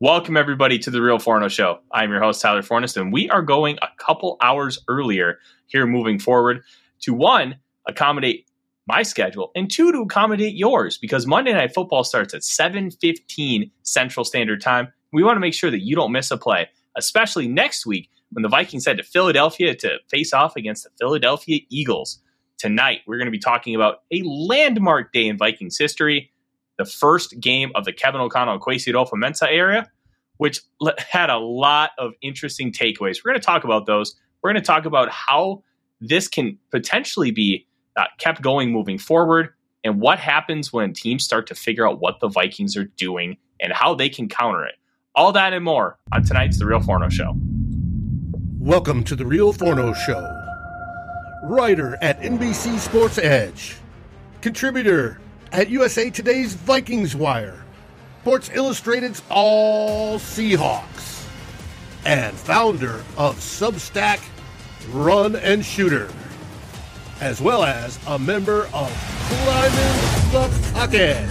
Welcome, everybody, to the Real Forno Show. I'm your host, Tyler Forness, and we are going a couple hours earlier here moving forward to one, accommodate my schedule, and two, to accommodate yours because Monday Night Football starts at 7.15 Central Standard Time. We want to make sure that you don't miss a play, especially next week when the Vikings head to Philadelphia to face off against the Philadelphia Eagles. Tonight, we're going to be talking about a landmark day in Vikings history – the first game of the Kevin O'Connell Kwesi Adofo-Mensah area, which had a lot of interesting takeaways. We're going to talk about those. We're going to talk about how this can potentially be uh, kept going moving forward and what happens when teams start to figure out what the Vikings are doing and how they can counter it. All that and more on tonight's The Real Forno Show. Welcome to The Real Forno Show. Writer at NBC Sports Edge, contributor at USA Today's Vikings Wire, Sports Illustrated's All Seahawks, and founder of Substack Run and Shooter, as well as a member of Climbing the Pocket.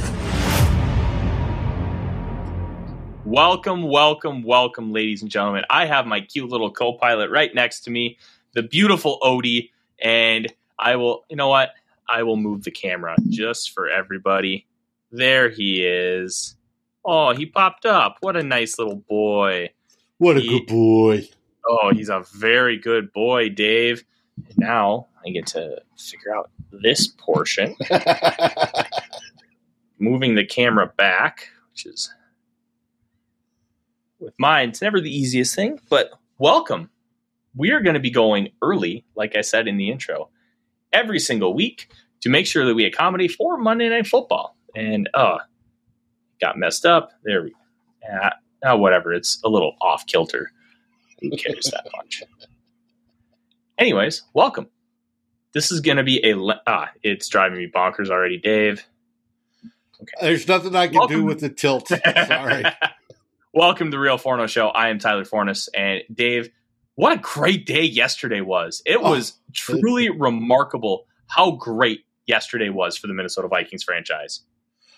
Welcome, welcome, welcome, ladies and gentlemen. I have my cute little co pilot right next to me, the beautiful Odie, and I will, you know what? I will move the camera just for everybody. There he is. Oh, he popped up. What a nice little boy. What a He- good boy. Oh, he's a very good boy, Dave. And now I get to figure out this portion. Moving the camera back, which is with mine, it's never the easiest thing, but welcome. We are going to be going early, like I said in the intro, every single week to make sure that we accommodate for Monday Night Football. And uh, got messed up. There we uh, uh, whatever. It's a little off kilter. Who cares that much? Anyways, welcome. This is going to be a. le- Ah, it's driving me bonkers already, Dave. Okay. There's nothing I can do with the tilt. Sorry. welcome to the Real Forno Show. I am Tyler Forness, and Dave. What a great day yesterday was! It Oh, was truly remarkable how great yesterday was for the Minnesota Vikings franchise.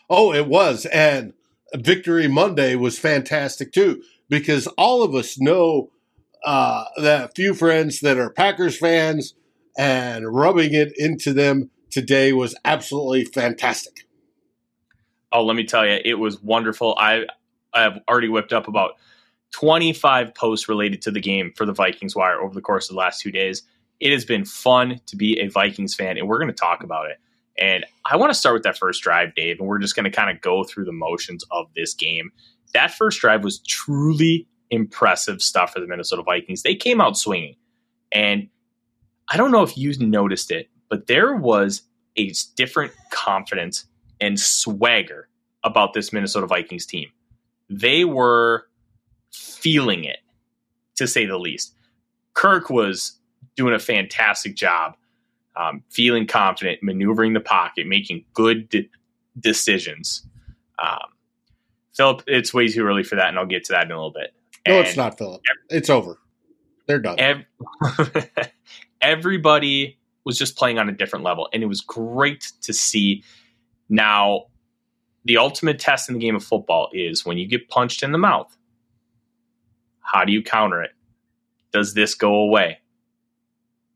Oh, it was. And Victory Monday was fantastic too, because all of us know uh, that few friends that are Packers fans and rubbing it into them today was absolutely fantastic. Oh, let me tell you, it was wonderful. I I have already whipped up about 25 posts related to the game for the Vikings Wire over the course of the last two days. It has been fun to be a Vikings fan, and we're going to talk about it. And I want to start with that first drive, Dave, and we're just going to kind of go through the motions of this game. That first drive was truly impressive stuff for the Minnesota Vikings. They came out swinging, and I don't know if you noticed it, but there was a different confidence and swagger about this Minnesota Vikings team. They were feeling it, to say the least. Kirk was doing a fantastic job, um, feeling confident, maneuvering the pocket, making good de- decisions. Um, Philip, it's way too early for that, and I'll get to that in a little bit. No, And it's not, Philip. It's over. They're done. ev- everybody was just playing on a different level and it was great to see now the ultimate test in the game of football is when you get punched in the mouth how do you counter it does this go away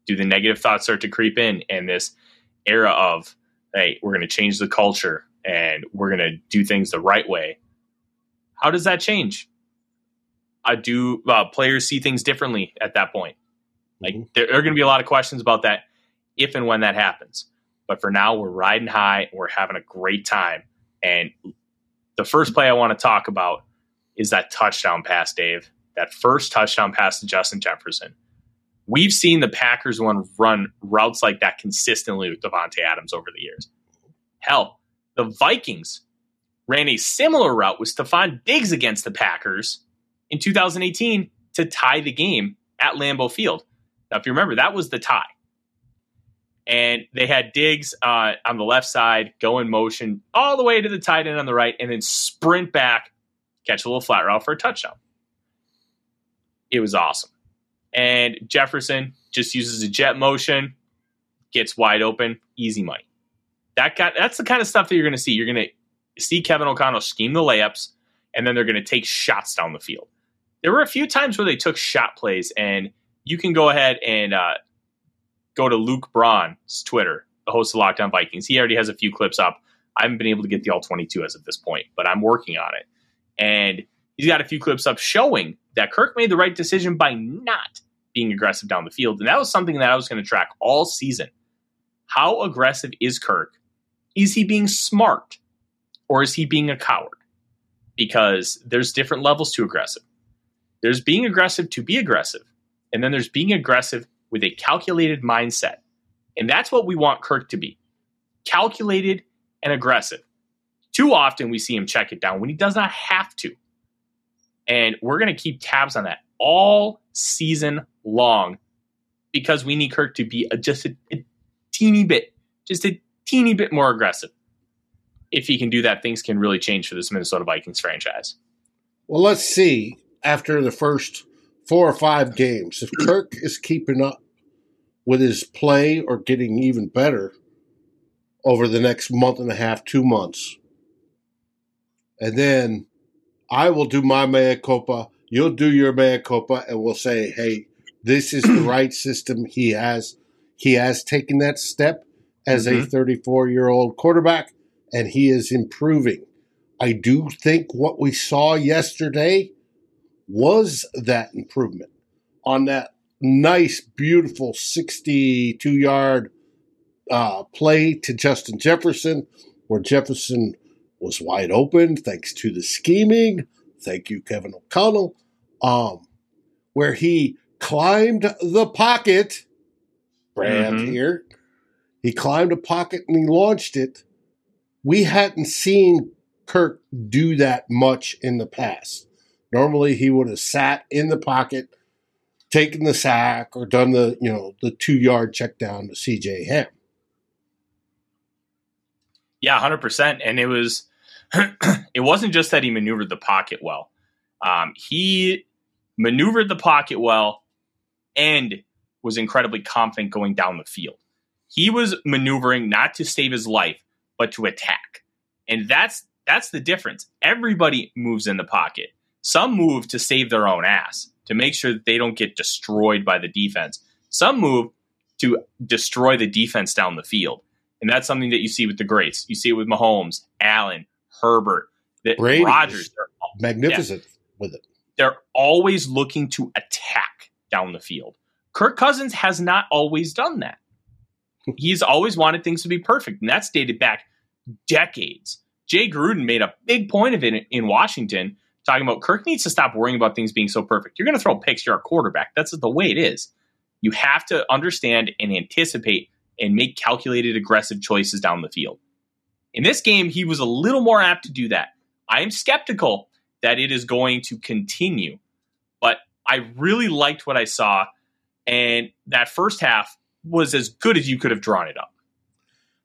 do the negative thoughts start to creep in and this era of hey we're going to change the culture and we're going to do things the right way how does that change I do uh, players see things differently at that point like Mhm. there are going to be a lot of questions about that if and when that happens. But for now, we're riding high. We're having a great time. And the first play I want to talk about is that touchdown pass, Dave. That first touchdown pass to Justin Jefferson. We've seen the Packers one run routes like that consistently with Davante Adams over the years. Hell, the Vikings ran a similar route with Stefon Diggs against the Packers in 2018 to tie the game at Lambeau Field. Now, if you remember, that was the tie. And they had Diggs uh, on the left side, go in motion all the way to the tight end on the right, and then sprint back, catch a little flat route for a touchdown. It was awesome. And Jefferson just uses a jet motion, gets wide open, easy money. That got, that's the kind of stuff that you're going to see. You're going to see Kevin O'Connell scheme the layups. and then they're going to take shots down the field. There were a few times where they took shot plays, and you can go ahead and uh, go to Luke Braun's Twitter, the host of Lockdown Vikings. He already has a few clips up. I haven't been able to get the all 22 as of this point, but I'm working on it. And he's got a few clips up showing that Kirk made the right decision by not being aggressive down the field. And that was something that I was going to track all season. How aggressive is Kirk? Is he being smart or is he being a coward? Because there's different levels to aggressive. There's being aggressive to be aggressive, and then there's being aggressive with a calculated mindset. And that's what we want Kirk to be calculated and aggressive. Too often we see him check it down when he does not have to. And we're going to keep tabs on that all season long because we need Kirk to be a, just a, a teeny bit, just a teeny bit more aggressive. If he can do that, things can really change for this Minnesota Vikings franchise. Well, let's see after the first four or five games if Kirk is keeping up with his play or getting even better over the next month and a half, two months. And then I will do my mea culpa. You'll do your mea culpa, and we'll say, "Hey, this is the right system." He has he has taken that step as mm-hmm. a 34 year old quarterback, and he is improving. I do think what we saw yesterday was that improvement on that nice, beautiful 62 yard uh, play to Justin Jefferson, where Jefferson was wide open thanks to the scheming. Thank you, Kevin O'Connell. Um, where he climbed the pocket, Brand mm-hmm. here. He climbed a pocket and he launched it. We hadn't seen Kirk do that much in the past. Normally, he would have sat in the pocket, taken the sack, or done the you know the two yard check down to C.J. Ham. Yeah, hundred percent. And it was it wasn't just that he maneuvered the pocket well. Um, he maneuvered the pocket well and was incredibly confident going down the field. He was maneuvering not to save his life, but to attack. And that's that's the difference. Everybody moves in the pocket. Some move to save their own ass, to make sure that they don't get destroyed by the defense. Some move to destroy the defense down the field. And that's something that you see with the greats. You see it with Mahomes, Allen, Herbert, that Brady Rodgers. Magnificent yeah, with it. They're always looking to attack down the field. Kirk Cousins has not always done that. He's always wanted things to be perfect, and that's dated back decades. Jay Gruden made a big point of it in Washington talking about Kirk needs to stop worrying about things being so perfect. You're going to throw picks, you're a quarterback. That's the way it is. You have to understand and anticipate and make calculated, aggressive choices down the field. In this game, he was a little more apt to do that. I am skeptical that it is going to continue, but I really liked what I saw. And that first half was as good as you could have drawn it up.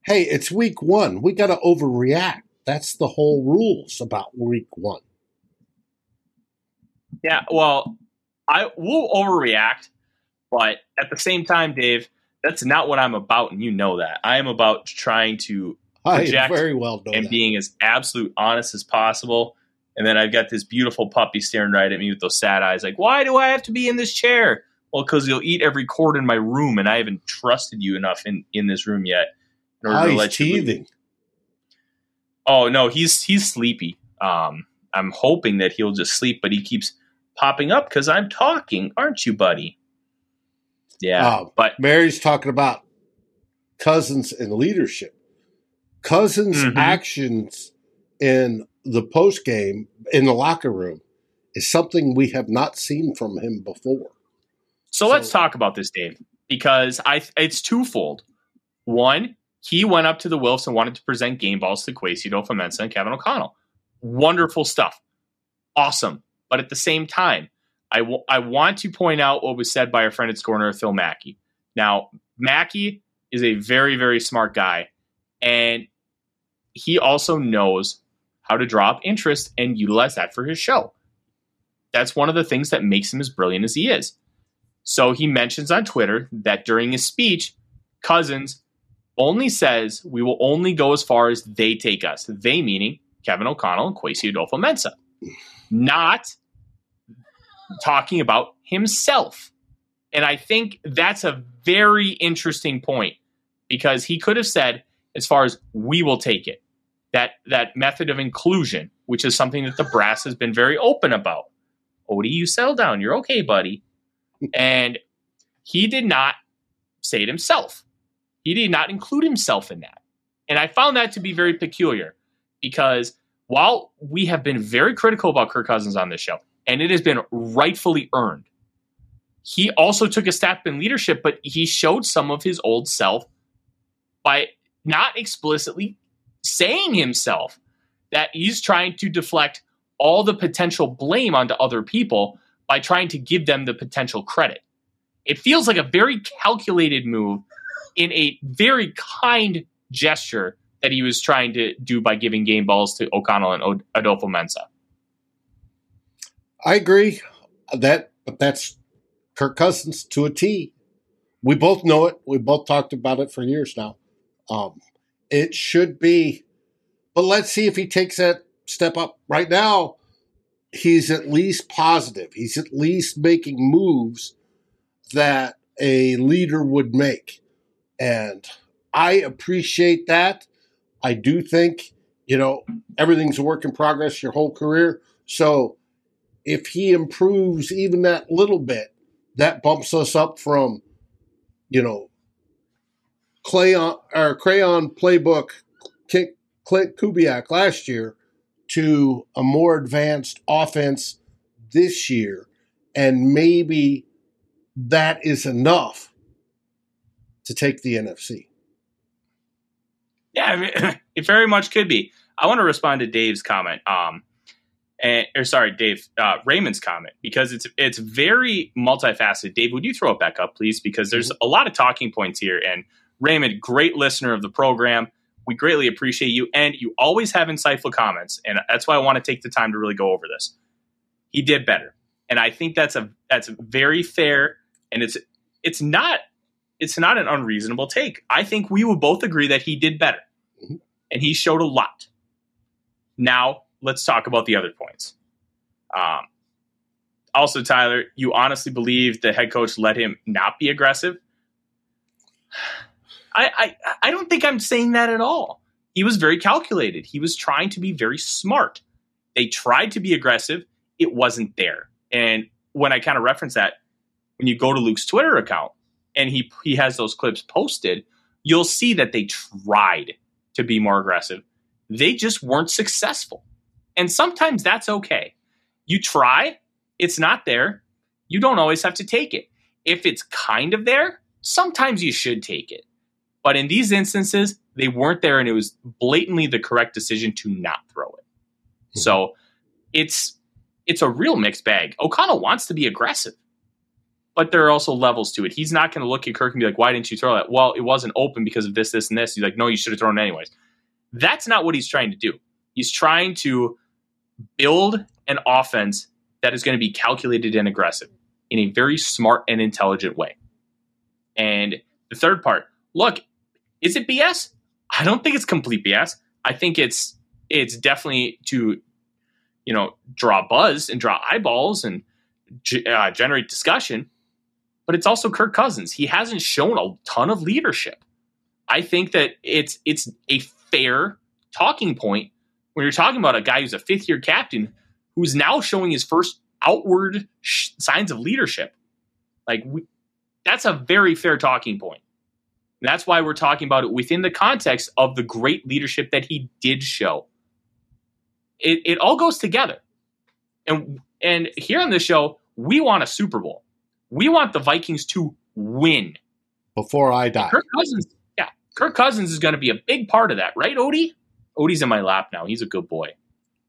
Hey, it's week one. We got to overreact. That's the whole rules about week one. Yeah, well, I will overreact, but at the same time, Dave, that's not what I'm about, and you know that. I am about trying to project very well and that. being as absolute honest as possible. And then I've got this beautiful puppy staring right at me with those sad eyes, like, "Why do I have to be in this chair?" Well, because you'll eat every cord in my room, and I haven't trusted you enough in in this room yet. In order oh, to let teething. Oh no, he's he's sleepy. Um, I'm hoping that he'll just sleep, but he keeps popping up because I'm talking, aren't you, buddy? Yeah, uh, but Mary's talking about Cousins and leadership. Cousins' mm-hmm. actions in the post game in the locker room is something we have not seen from him before. So, so let's talk about this, Dave, because I it's twofold. One, he went up to the Wilfs and wanted to present game balls to Kwesi Adofo-Mensah and Kevin O'Connell. Wonderful stuff. Awesome. But at the same time, I, w- I want to point out what was said by our friend at SKOR North, Phil Mackey. Now, Mackey is a very, very smart guy, and he also knows how to draw up interest and utilize that for his show. That's one of the things that makes him as brilliant as he is. So he mentions on Twitter that during his speech, Cousins only says we will only go as far as they take us. They meaning Kevin O'Connell and Kwesi Adofo Mensah. not talking about himself. And I think that's a very interesting point because he could have said, as far as we will take it, that that method of inclusion, which is something that the brass has been very open about. Odie, you settle down. You're okay, buddy. And he did not say it himself. He did not include himself in that. And I found that to be very peculiar because while we have been very critical about Kirk Cousins on this show, and it has been rightfully earned, he also took a step in leadership, but he showed some of his old self by not explicitly saying himself that he's trying to deflect all the potential blame onto other people by trying to give them the potential credit. It feels like a very calculated move in a very kind gesture that he was trying to do by giving game balls to O'Connell and Adofo Mensah. I agree that, but that's Kirk Cousins to a T. We both know it. We both talked about it for years now. Um, it should be, but let's see if he takes that step up. Right now, he's at least positive. He's at least making moves that a leader would make. And I appreciate that. I do think, you know, everything's a work in progress your whole career. So if he improves even that little bit, that bumps us up from, you know, Crayon or Crayon Playbook Klint Kubiak last year to a more advanced offense this year. And maybe that is enough to take the NFC. Yeah, I mean, it very much could be. I want to respond to Dave's comment. Um, and, or sorry, Dave uh, Raymond's comment because it's it's very multifaceted. Dave, would you throw it back up, please? Because there's mm-hmm. a lot of talking points here. And Raymond, great listener of the program. We greatly appreciate you, and you always have insightful comments, and that's why I want to take the time to really go over this. He did better, and I think that's a that's very fair, and it's it's not it's not an unreasonable take. I think we would both agree that he did better, mm-hmm. and he showed a lot. Now let's talk about the other points. Um, also, Tyler, you honestly believe the head coach let him not be aggressive? I, I, don't think I'm saying that at all. He was very calculated. He was trying to be very smart. They tried to be aggressive. It wasn't there. And when I kind of reference that, when you go to Luke's Twitter account and he he has those clips posted, you'll see that they tried to be more aggressive. They just weren't successful. And sometimes that's okay. You try, it's not there. You don't always have to take it. If it's kind of there, sometimes you should take it. But in these instances, they weren't there and it was blatantly the correct decision to not throw it. Mm-hmm. So it's it's a real mixed bag. O'Connell wants to be aggressive, but there are also levels to it. He's not going to look at Kirk and be like, "Why didn't you throw that?" Well, it wasn't open because of this, this, and this. He's like, "No, you should have thrown it anyways." That's not what he's trying to do. He's trying to build an offense that is going to be calculated and aggressive in a very smart and intelligent way. And the third part, look, is it BS? I don't think it's complete BS. I think it's it's definitely to you know draw buzz and draw eyeballs and uh, generate discussion. But it's also Kirk Cousins. He hasn't shown a ton of leadership. I think that it's it's a fair talking point when you're talking about a guy who's a fifth year captain who's now showing his first outward sh- signs of leadership. Like, we, that's a very fair talking point. And that's why we're talking about it within the context of the great leadership that he did show. It, it all goes together. And, and here on this show, we want a Super Bowl. We want the Vikings to win. Before I die. Kirk Cousins, yeah. Kirk Cousins is going to be a big part of that, right, Odie? Odie's in my lap now. He's a good boy.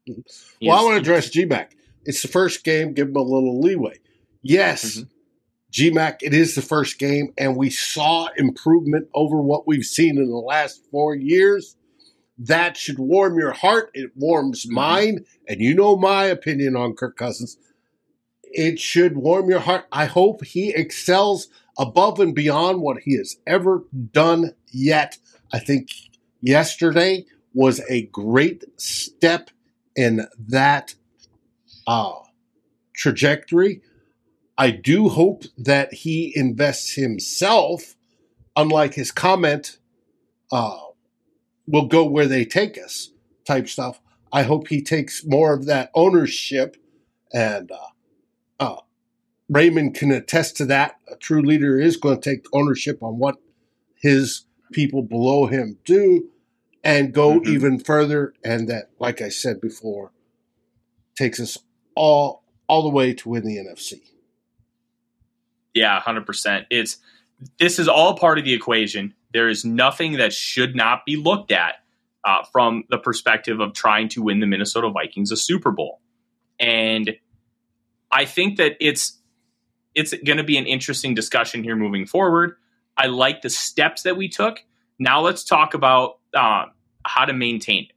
He well, is, I want to address GMAC. It's the first game. Give him a little leeway. Yes, mm-hmm. GMAC, it is the first game, and we saw improvement over what we've seen in the last four years. That should warm your heart. It warms mm-hmm. mine. And you know my opinion on Kirk Cousins. It should warm your heart. I hope he excels above and beyond what he has ever done yet. I think yesterday was a great step in that uh, trajectory. I do hope that he invests himself, unlike his comment, uh, will go where they take us type stuff. I hope he takes more of that ownership, and uh, uh, Raymond can attest to that. A true leader is going to take ownership on what his people below him do and go mm-hmm. even further. And that, like I said before, takes us all all the way to win the NFC. Yeah, hundred percent. It's this is all part of the equation. There is nothing that should not be looked at uh, from the perspective of trying to win the Minnesota Vikings a Super Bowl, and I think that it's it's going to be an interesting discussion here moving forward. I like the steps that we took. Now let's talk about uh, how to maintain it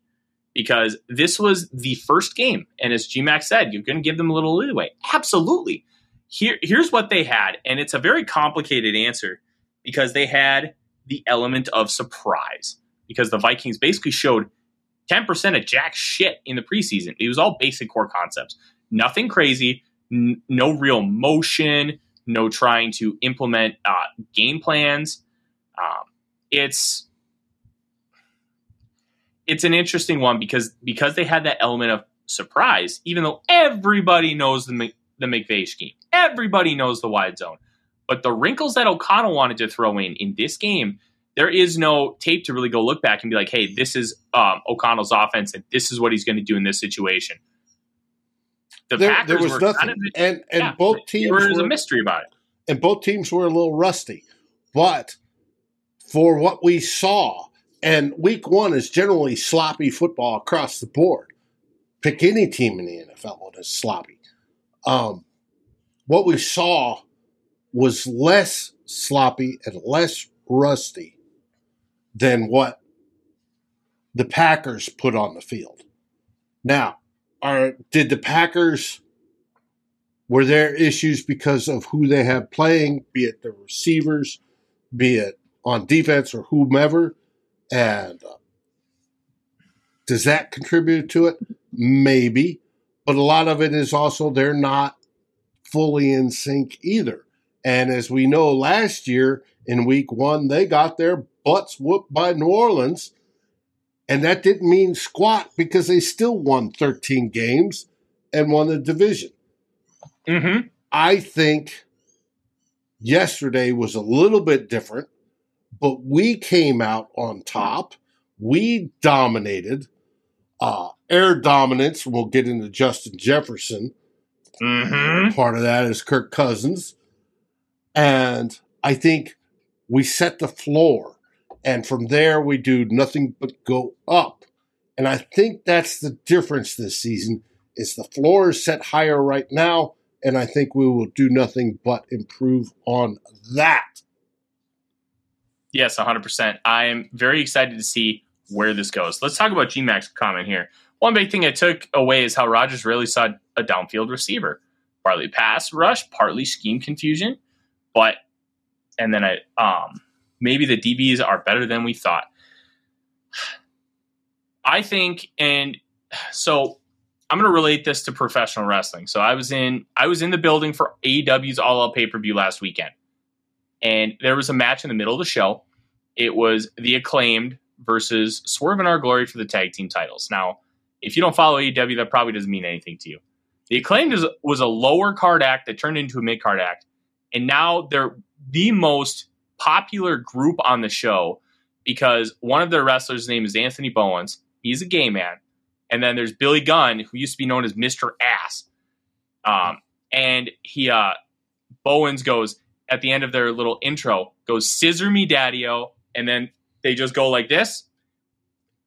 because this was the first game. And as GMAC said, you're going to give them a little leeway. Absolutely. Here, here's what they had. And it's a very complicated answer because they had the element of surprise because the Vikings basically showed 10% of jack shit in the preseason. It was all basic core concepts. Nothing crazy, n- no real motion, no trying to implement uh, game plans. Um, it's it's an interesting one because because they had that element of surprise, even though everybody knows the the McVay scheme, everybody knows the wide zone, but the wrinkles that O'Connell wanted to throw in in this game, there is no tape to really go look back and be like, hey, this is um, O'Connell's offense and this is what he's going to do in this situation. The there, Packers there was nothing, kind of, and and yeah, both teams there was were, a mystery about it, and both teams were a little rusty, but for what we saw and week one is generally sloppy football across the board. Pick any team in the NFL and it's sloppy. Um, what we saw was less sloppy and less rusty than what the Packers put on the field. Now, are did the Packers were there issues because of who they have playing, be it the receivers, be it on defense or whomever? And uh, does that contribute to it? Maybe. But a lot of it is also they're not fully in sync either. And as we know, last year in week one, they got their butts whooped by New Orleans. And that didn't mean squat because they still won 13 games and won the division. Mm-hmm. I think yesterday was a little bit different but we came out on top. We dominated. Uh, air dominance. We'll get into Justin Jefferson. Mm-hmm. Part of that is Kirk Cousins. And I think we set the floor. And from there, we do nothing but go up. And I think that's the difference this season is the floor is set higher right now. And I think we will do nothing but improve on that. Yes, 100%. I am very excited to see where this goes. Let's talk about GMAC's comment here. One big thing I took away is how Rodgers really saw a downfield receiver. Partly pass rush, partly scheme confusion, but and then I um maybe the DBs are better than we thought. I think and so I'm going to relate this to professional wrestling. So I was in I was in the building for AEW's All Out pay-per-view last weekend and there was a match in the middle of the show. It was the acclaimed versus Swerve in Our Glory for the tag team titles. Now, if you don't follow AEW, that probably doesn't mean anything to you. The acclaimed is, was a lower card act that turned into a mid card act, and now they're the most popular group on the show because one of their wrestlers' name is Anthony Bowens. He's a gay man, and then there's Billy Gunn, who used to be known as Mister Ass. Um, and he uh, Bowens goes, at the end of their little intro goes scissor me daddy-o and then they just go like this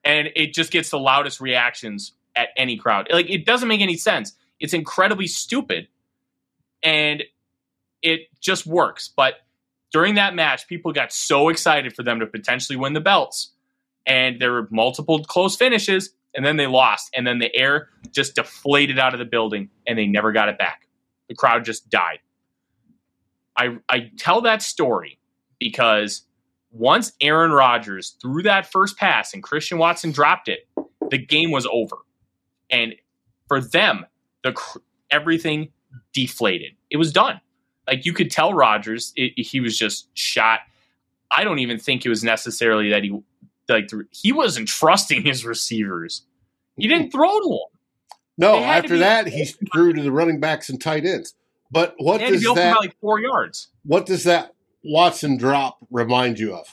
and it just gets the loudest reactions at any crowd. Like it doesn't make any sense. It's incredibly stupid and it just works. But during that match people got so excited for them to potentially win the belts and there were multiple close finishes and then they lost and then the air just deflated out of the building and they never got it back. The crowd just died. I, I tell that story because once Aaron Rodgers threw that first pass and Christian Watson dropped it, the game was over. And for them, the everything deflated. It was done. Like you could tell Rodgers, it, he was just shot. I don't even think it was necessarily that he like he wasn't trusting his receivers. He didn't throw to them. No, after that he threw to the running backs and tight ends. But what does that like four yards? What does that Watson drop remind you of?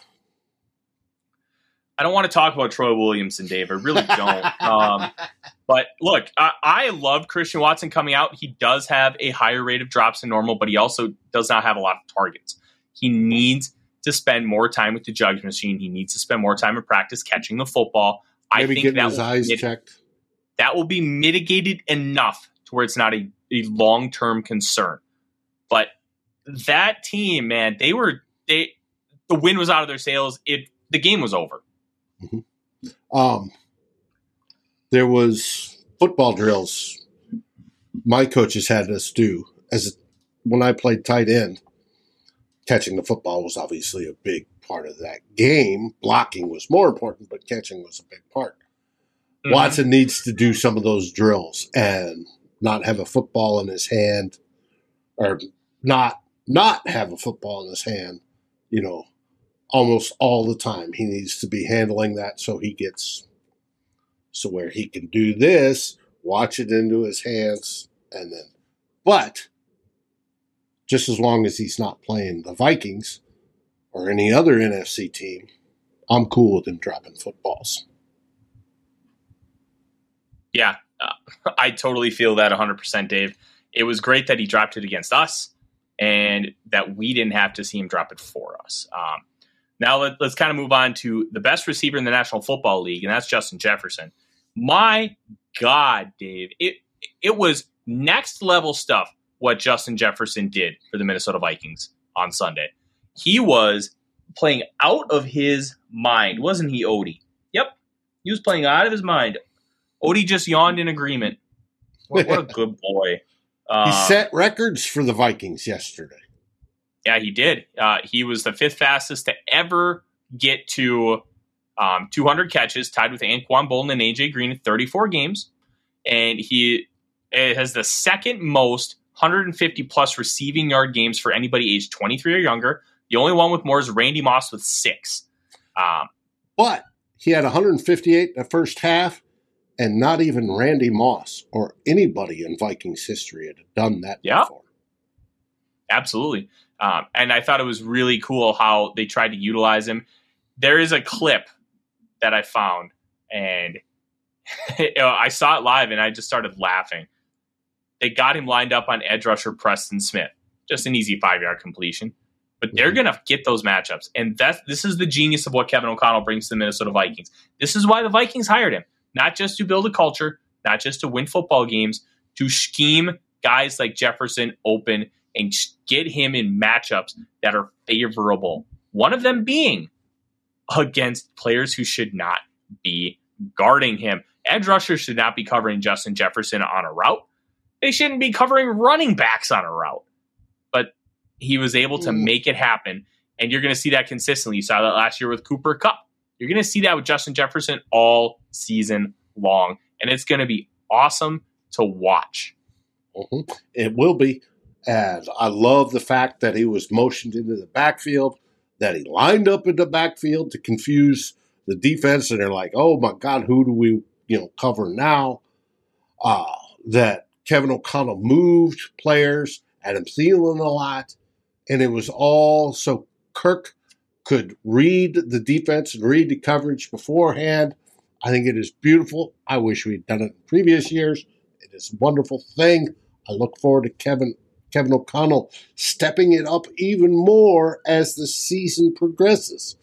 I don't want to talk about Troy Williamson, Dave. I really don't. um, but look, I, I, love Christian Watson coming out. He does have a higher rate of drops than normal, but he also does not have a lot of targets. He needs to spend more time with the JUGS machine. He needs to spend more time in practice catching the football. Maybe I think getting that his eyes checked. That will be mitigated enough to where it's not a, a long term concern. But that team, man, they were they the wind was out of their sails. It the game was over. Mm-hmm. Um, there was football drills my coaches had us do as when I played tight end. Catching the football was obviously a big part of that game. Blocking was more important, but catching was a big part. Mm-hmm. Watson needs to do some of those drills and not have a football in his hand, or not not have a football in his hand. You know, almost all the time. He needs to be handling that so he gets so where he can do this, watch it into his hands, and then. But just as long as he's not playing the Vikings or any other NFC team, I'm cool with him dropping footballs. Yeah, uh, I totally feel that 100%, Dave. It was great that he dropped it against us and that we didn't have to see him drop it for us. Um, now let, us kind of move on to the best receiver in the National Football League, and that's Justin Jefferson. My God, Dave, it it was next level stuff what Justin Jefferson did for the Minnesota Vikings on Sunday. He was playing out of his mind, wasn't he, Odie? Yep, he was playing out of his mind. Odie just yawned in agreement. What, what a good boy. Uh, he set records for the Vikings yesterday. Yeah, he did. Uh, he was the fifth fastest to ever get to um, 200 catches, tied with Anquan Boldin and AJ Green in 34 games, and he has the second most 150 plus receiving yard games for anybody aged 23 or younger. The only one with more is Randy Moss with six. Um, but he had 158 in the first half, and not even Randy Moss or anybody in Vikings history had done that yeah. before. Absolutely. Um, and I thought it was really cool how they tried to utilize him. There is a clip that I found, and I saw it live, and I just started laughing. They got him lined up on edge rusher Preston Smith, just an easy five yard completion. But they're mm-hmm. going to get those matchups, and that's this is the genius of what Kevin O'Connell brings to the Minnesota Vikings. This is why the Vikings hired him, not just to build a culture, not just to win football games, to scheme guys like Jefferson open and get him in matchups that are favorable. One of them being against players who should not be guarding him. Edge rushers should not be covering Justin Jefferson on a route. They shouldn't be covering running backs on a route. But he was able to mm. make it happen. And you're going to see that consistently. You saw that last year with Cooper Kupp. You're going to see that with Justin Jefferson all season long. And it's going to be awesome to watch. Mm-hmm. It will be. And I love the fact that he was motioned into the backfield, that he lined up in the backfield to confuse the defense, and they're like, "Oh my God, who do we you know cover now?" Uh, that Kevin O'Connell moved players, Adam Thielen a lot, and it was all so Kirk could read the defense and read the coverage beforehand. I think it is beautiful. I wish we'd done it in previous years. It is a wonderful thing. I look forward to Kevin Kevin O'Connell stepping it up even more as the season progresses.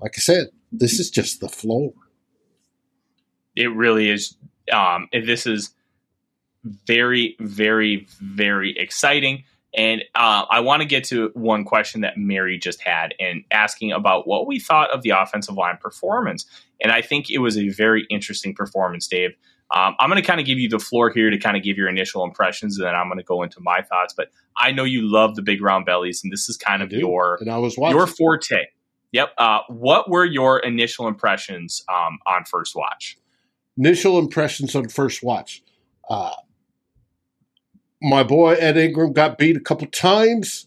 Like I said, this is just the floor. It really is. Um, this is very, very, very exciting. And uh, I want to get to one question that Mary just had and asking about what we thought of the offensive line performance. And I think it was a very interesting performance, Dave. Um, I'm going to kind of give you the floor here to kind of give your initial impressions, and then I'm going to go into my thoughts. But I know you love the big round bellies, and this is kind of your and I was your forte. Yep. Uh, what were your initial impressions um, on first watch? Initial impressions on first watch. Uh, my boy Ed Ingram got beat a couple times.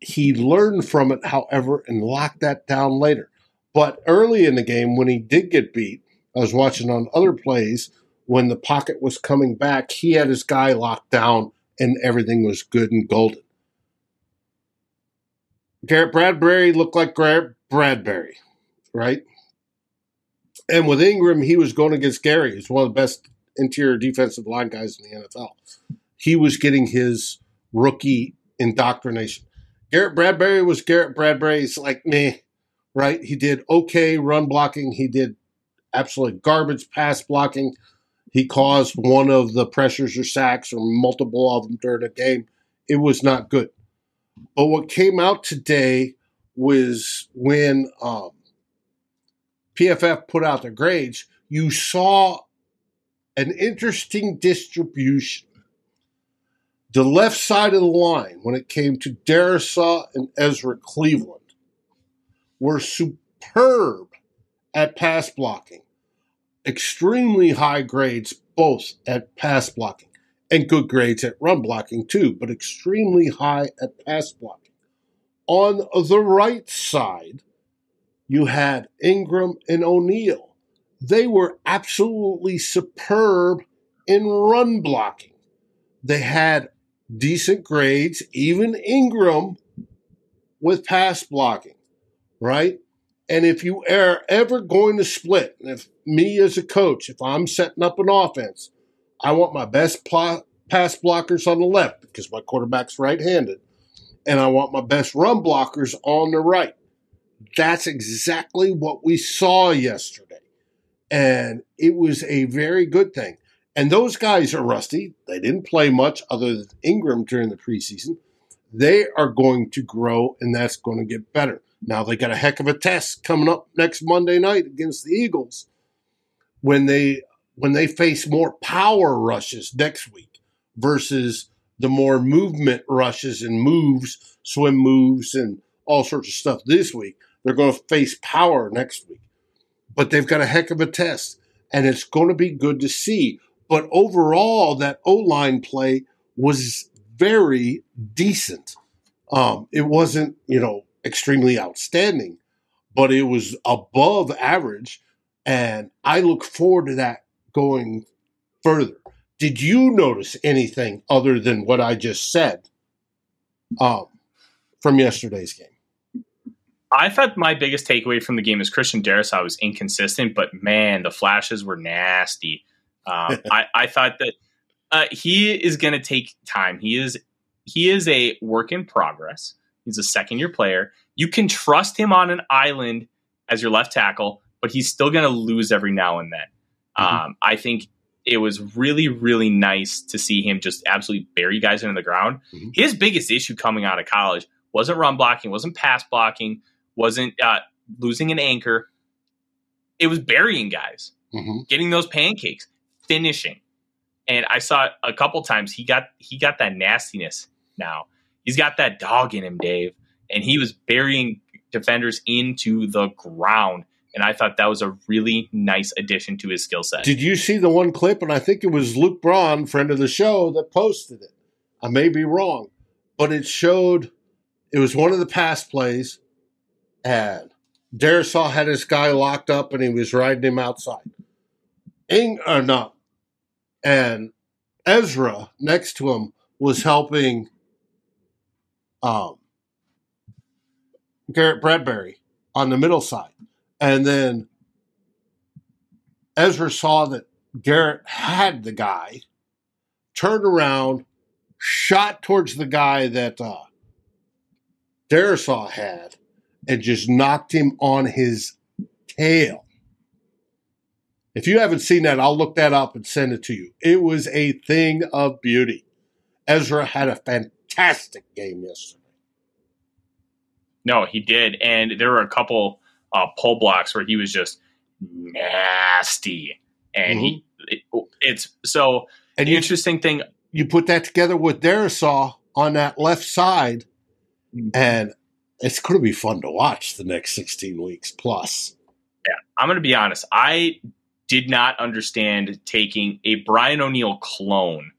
He learned from it, however, and locked that down later. But early in the game, when he did get beat, I was watching on other plays when the pocket was coming back, he had his guy locked down and everything was good and golden. Garrett Bradbury looked like Garrett Bradbury, right? And with Ingram, he was going against Gary. He's one of the best interior defensive line guys in the NFL. He was getting his rookie indoctrination. Garrett Bradbury was Garrett Bradbury. He's like me, right? He did okay run blocking. He did absolute garbage pass blocking. He caused one of the pressures or sacks or multiple of them during the game. It was not good. But what came out today was when um, PFF put out the grades, you saw an interesting distribution. The left side of the line, when it came to Darrisaw and Ezra Cleveland, were superb at pass blocking. Extremely high grades, both at pass blocking, and good grades at run blocking too, but extremely high at pass blocking. On the right side, you had Ingram and O'Neill. They were absolutely superb in run blocking. They had decent grades, even Ingram with pass blocking, right? And if you are ever going to split, and if me as a coach, if I'm setting up an offense, I want my best pl- pass blockers on the left because my quarterback's right handed, and I want my best run blockers on the right. That's exactly what we saw yesterday. And it was a very good thing. And those guys are rusty. They didn't play much other than Ingram during the preseason. They are going to grow, and that's going to get better. Now they got a heck of a test coming up next Monday night against the Eagles when they when they face more power rushes next week versus the more movement rushes and moves, swim moves and all sorts of stuff this week. They're going to face power next week. But they've got a heck of a test and it's going to be good to see. But overall that O-line play was very decent. Um, it wasn't, you know, extremely outstanding, but it was above average. And I look forward to that going further. Did you notice anything other than what I just said um, from yesterday's game? I thought my biggest takeaway from the game is Christian Darrisaw was inconsistent, but man, the flashes were nasty. Um, I, I, thought that uh, he is going to take time. He is he is a work in progress. He's a second year player. You can trust him on an island as your left tackle, but he's still going to lose every now and then. Mm-hmm. Um, I think it was really, really nice to see him just absolutely bury guys into the ground. Mm-hmm. His biggest issue coming out of college wasn't run blocking, wasn't pass blocking, wasn't uh, losing an anchor. It was burying guys, mm-hmm. getting those pancakes, finishing. And I saw a couple times he got he got that nastiness now he's got that dog in him, Dave, and he was burying defenders into the ground. And I thought that was a really nice addition to his skill set. Did you see the one clip? And I think it was Luke Braun, friend of the show, that posted it. I may be wrong, but it showed it was one of the pass plays, and Darrisaw had his guy locked up and he was riding him outside. Ing or uh, not. And Ezra next to him was helping um, Garrett Bradbury on the middle side. And then Ezra saw that Garrett had the guy, turned around, shot towards the guy that uh, Darrisaw had, and just knocked him on his tail. If you haven't seen that, I'll look that up and send it to you. It was a thing of beauty. Ezra had a fantastic game yesterday. No, he did, and there were a couple uh, pull blocks where he was just nasty, and mm-hmm. he it, it's so and interesting you, thing. You put that together with Darrisaw on that left side, mm-hmm. and it's going to be fun to watch the next sixteen weeks plus. Yeah, I'm going to be honest. I did not understand taking a Brian O'Neill clone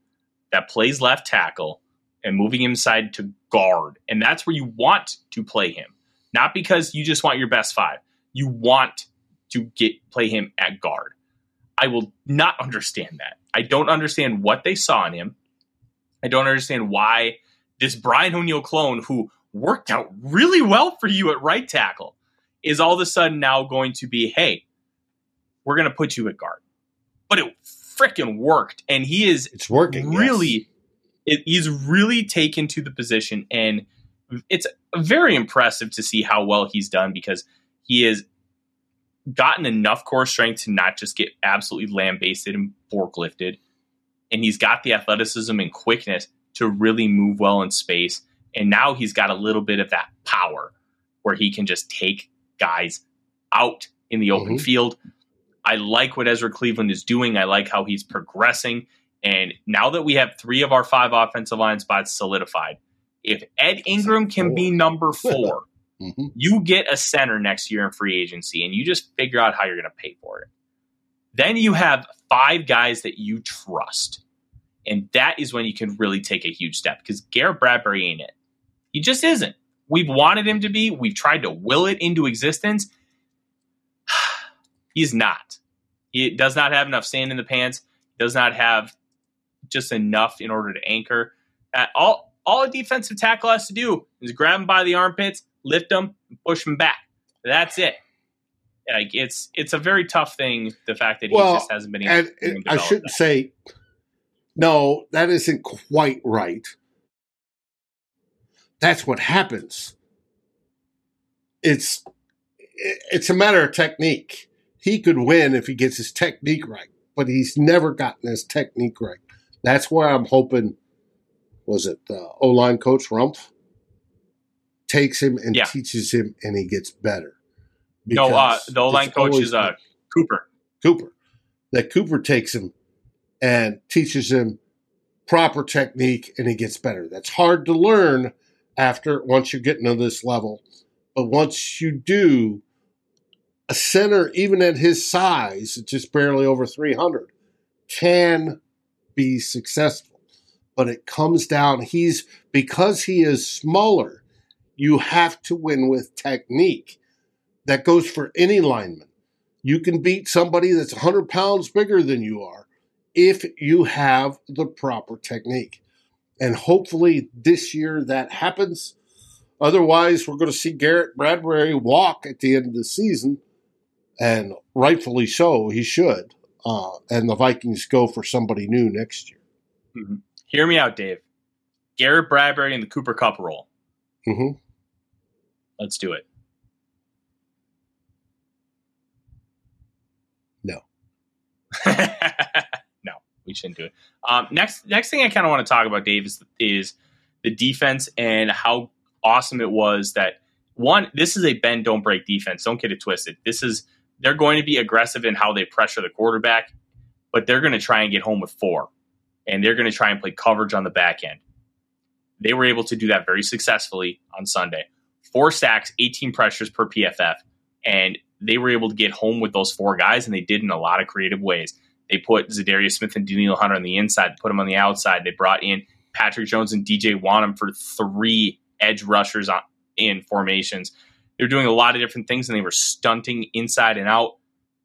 that plays left tackle and moving him inside to guard. And that's where you want to play him. Not because you just want your best five. You want to get play him at guard. I will not understand that. I don't understand what they saw in him. I don't understand why this Brian O'Neill clone, who worked out really well for you at right tackle, is all of a sudden now going to be, hey, we're going to put you at guard. But it freaking worked. And he is It's working. really yes. it, he's really taken to the position and it's very impressive to see how well he's done because he has gotten enough core strength to not just get absolutely lambasted and forklifted and he's got the athleticism and quickness to really move well in space and now he's got a little bit of that power where he can just take guys out in the open Mhm. field I like what Ezra Cleveland is doing. I like how he's progressing. And now that we have three of our five offensive line spots solidified, if Ed Ingram can be number four, Mhm. you get a center next year in free agency and you just figure out how you're going to pay for it. Then you have five guys that you trust. And that is when you can really take a huge step because Garrett Bradbury ain't it. He just isn't. We've wanted him to be. We've tried to will it into existence. He's not. He does not have enough sand in the pants. Does not have just enough in order to anchor. Uh, all all a defensive tackle has to do is grab him by the armpits, lift him, and push him back. That's it. Like it's it's a very tough thing. The fact that he Well, just hasn't been able And, to I shouldn't that. say, no, that isn't quite right. That's what happens. It's it's a matter of technique. He could win if he gets his technique right, but he's never gotten his technique right. That's where I'm hoping. Was it the O line coach Rumpf takes him and Yeah. teaches him, and he gets better. No, uh, the O line coach is uh, Kuper. Kuper. That Kuper takes him and teaches him proper technique and he gets better. That's hard to learn after once you get into this level. But once you do, a center, even at his size, just barely over 300, can be successful. But it comes down, he's because he is smaller, you have to win with technique. That goes for any lineman. You can beat somebody that's 100 pounds bigger than you are if you have the proper technique. And hopefully this year that happens. Otherwise, we're going to see Garrett Bradbury walk at the end of the season, and rightfully so, he should. Uh, and the Vikings go for somebody new next year. Hear me out, Dave. Garrett Bradbury in the Cooper Kupp role. hmm Let's do it. No. no, we shouldn't do it. Um, next, next thing I kind of want to talk about, Dave, is, is the defense and how awesome it was that one. This is a bend don't break defense. Don't get it twisted. This is they're going to be aggressive in how they pressure the quarterback, but they're going to try and get home with four, and they're going to try and play coverage on the back end. They were able to do that very successfully on Sunday. Four sacks, 18 pressures per PFF, and they were able to get home with those four guys, and they did in a lot of creative ways. They put Za'Darius Smith and Danielle Hunter on the inside, put them on the outside. They brought in Patrick Jones and DJ Wonnum for three edge rushers on, in formations. They were doing a lot of different things, and they were stunting inside and out,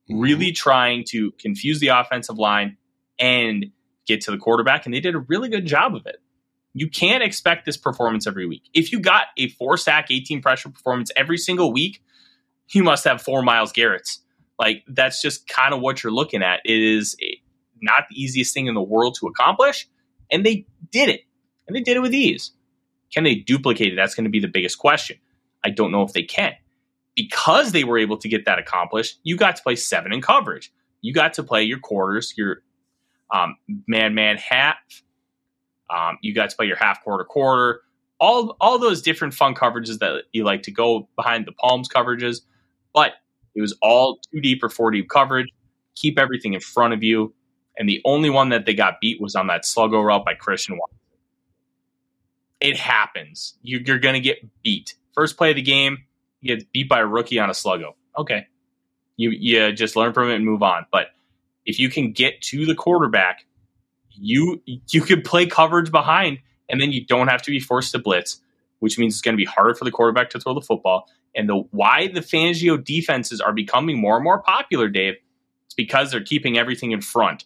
mm-hmm. really trying to confuse the offensive line and get to the quarterback, and they did a really good job of it. You can't expect this performance every week. If you got a four sack, 18 pressure performance every single week, you must have four Myles Garrett's. Like that's just kind of what you're looking at. It is not the easiest thing in the world to accomplish, and they did it, and they did it with ease. Can they duplicate it? That's going to be the biggest question. I don't know if they can. Because they were able to get that accomplished, you got to play seven in coverage. You got to play your quarters, your um, man man half. Um, you got to play your half quarter quarter. All all those different fun coverages that you like to go behind the palms coverages, but it was all two deep or four deep coverage. Keep everything in front of you, and the only one that they got beat was on that sluggo route by Christian Watson. It happens. You, you're going to get beat. First play of the game, you get beat by a rookie on a sluggo. Okay, you you just learn from it and move on. But if you can get to the quarterback, you you could play coverage behind, and then you don't have to be forced to blitz, which means it's going to be harder for the quarterback to throw the football. And the why the Fangio defenses are becoming more and more popular, Dave, it's because they're keeping everything in front.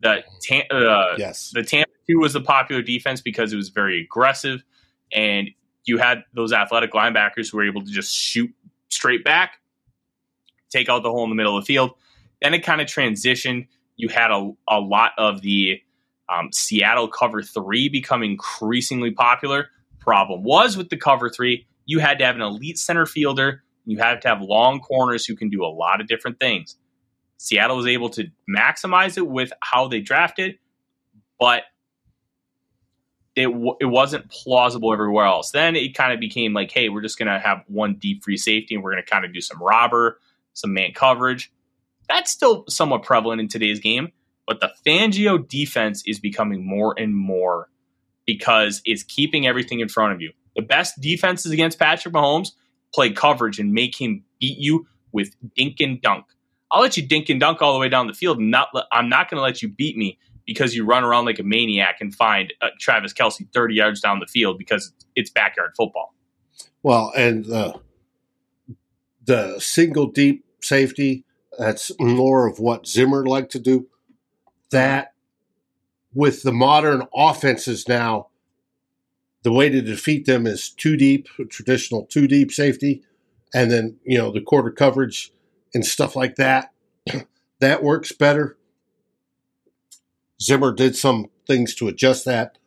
The uh, yes, the Tampa two was the popular defense because it was very aggressive, and you had those athletic linebackers who were able to just shoot straight back, take out the hole in the middle of the field. Then it kind of transitioned. You had a, a lot of the um, Seattle cover three become increasingly popular. Problem was with the cover three, you had to have an elite center fielder. You had to have long corners who can do a lot of different things. Seattle was able to maximize it with how they drafted, but it w- it wasn't plausible everywhere else. Then it kind of became like, hey, we're just going to have one deep free safety, and we're going to kind of do some robber, some man coverage. That's still somewhat prevalent in today's game, but the Fangio defense is becoming more and more because it's keeping everything in front of you. The best defenses against Patrick Mahomes play coverage and make him beat you with dink and dunk. I'll let you dink and dunk all the way down the field. Not, I'm not going to let you beat me because you run around like a maniac and find uh, Travis Kelce 30 yards down the field because it's backyard football. Well, and the the single deep safety that's more of what Zimmer liked to do. That with the modern offenses now, the way to defeat them is two deep, traditional two deep safety, and then you know the quarter coverage and stuff like that. that works better. Zimmer did some things to adjust that.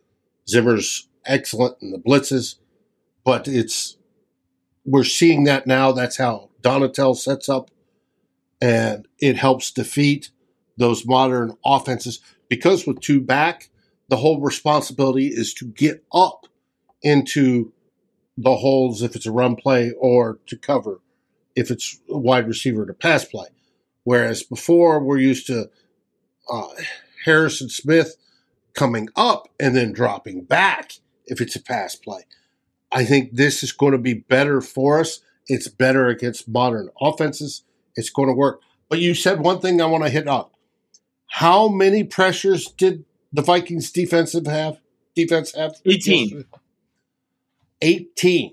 Zimmer's excellent in the blitzes, but it's we're seeing that now. That's how Donatell sets up, and it helps defeat those modern offenses because with two back, the whole responsibility is to get up into the holes if it's a run play or to cover if it's a wide receiver to pass play. Whereas before we're used to uh, Harrison Smith coming up and then dropping back if it's a pass play. I think this is going to be better for us. It's better against modern offenses. It's going to work. But you said one thing I want to hit on. How many pressures did the Vikings defensive have? Defense have 18. 18.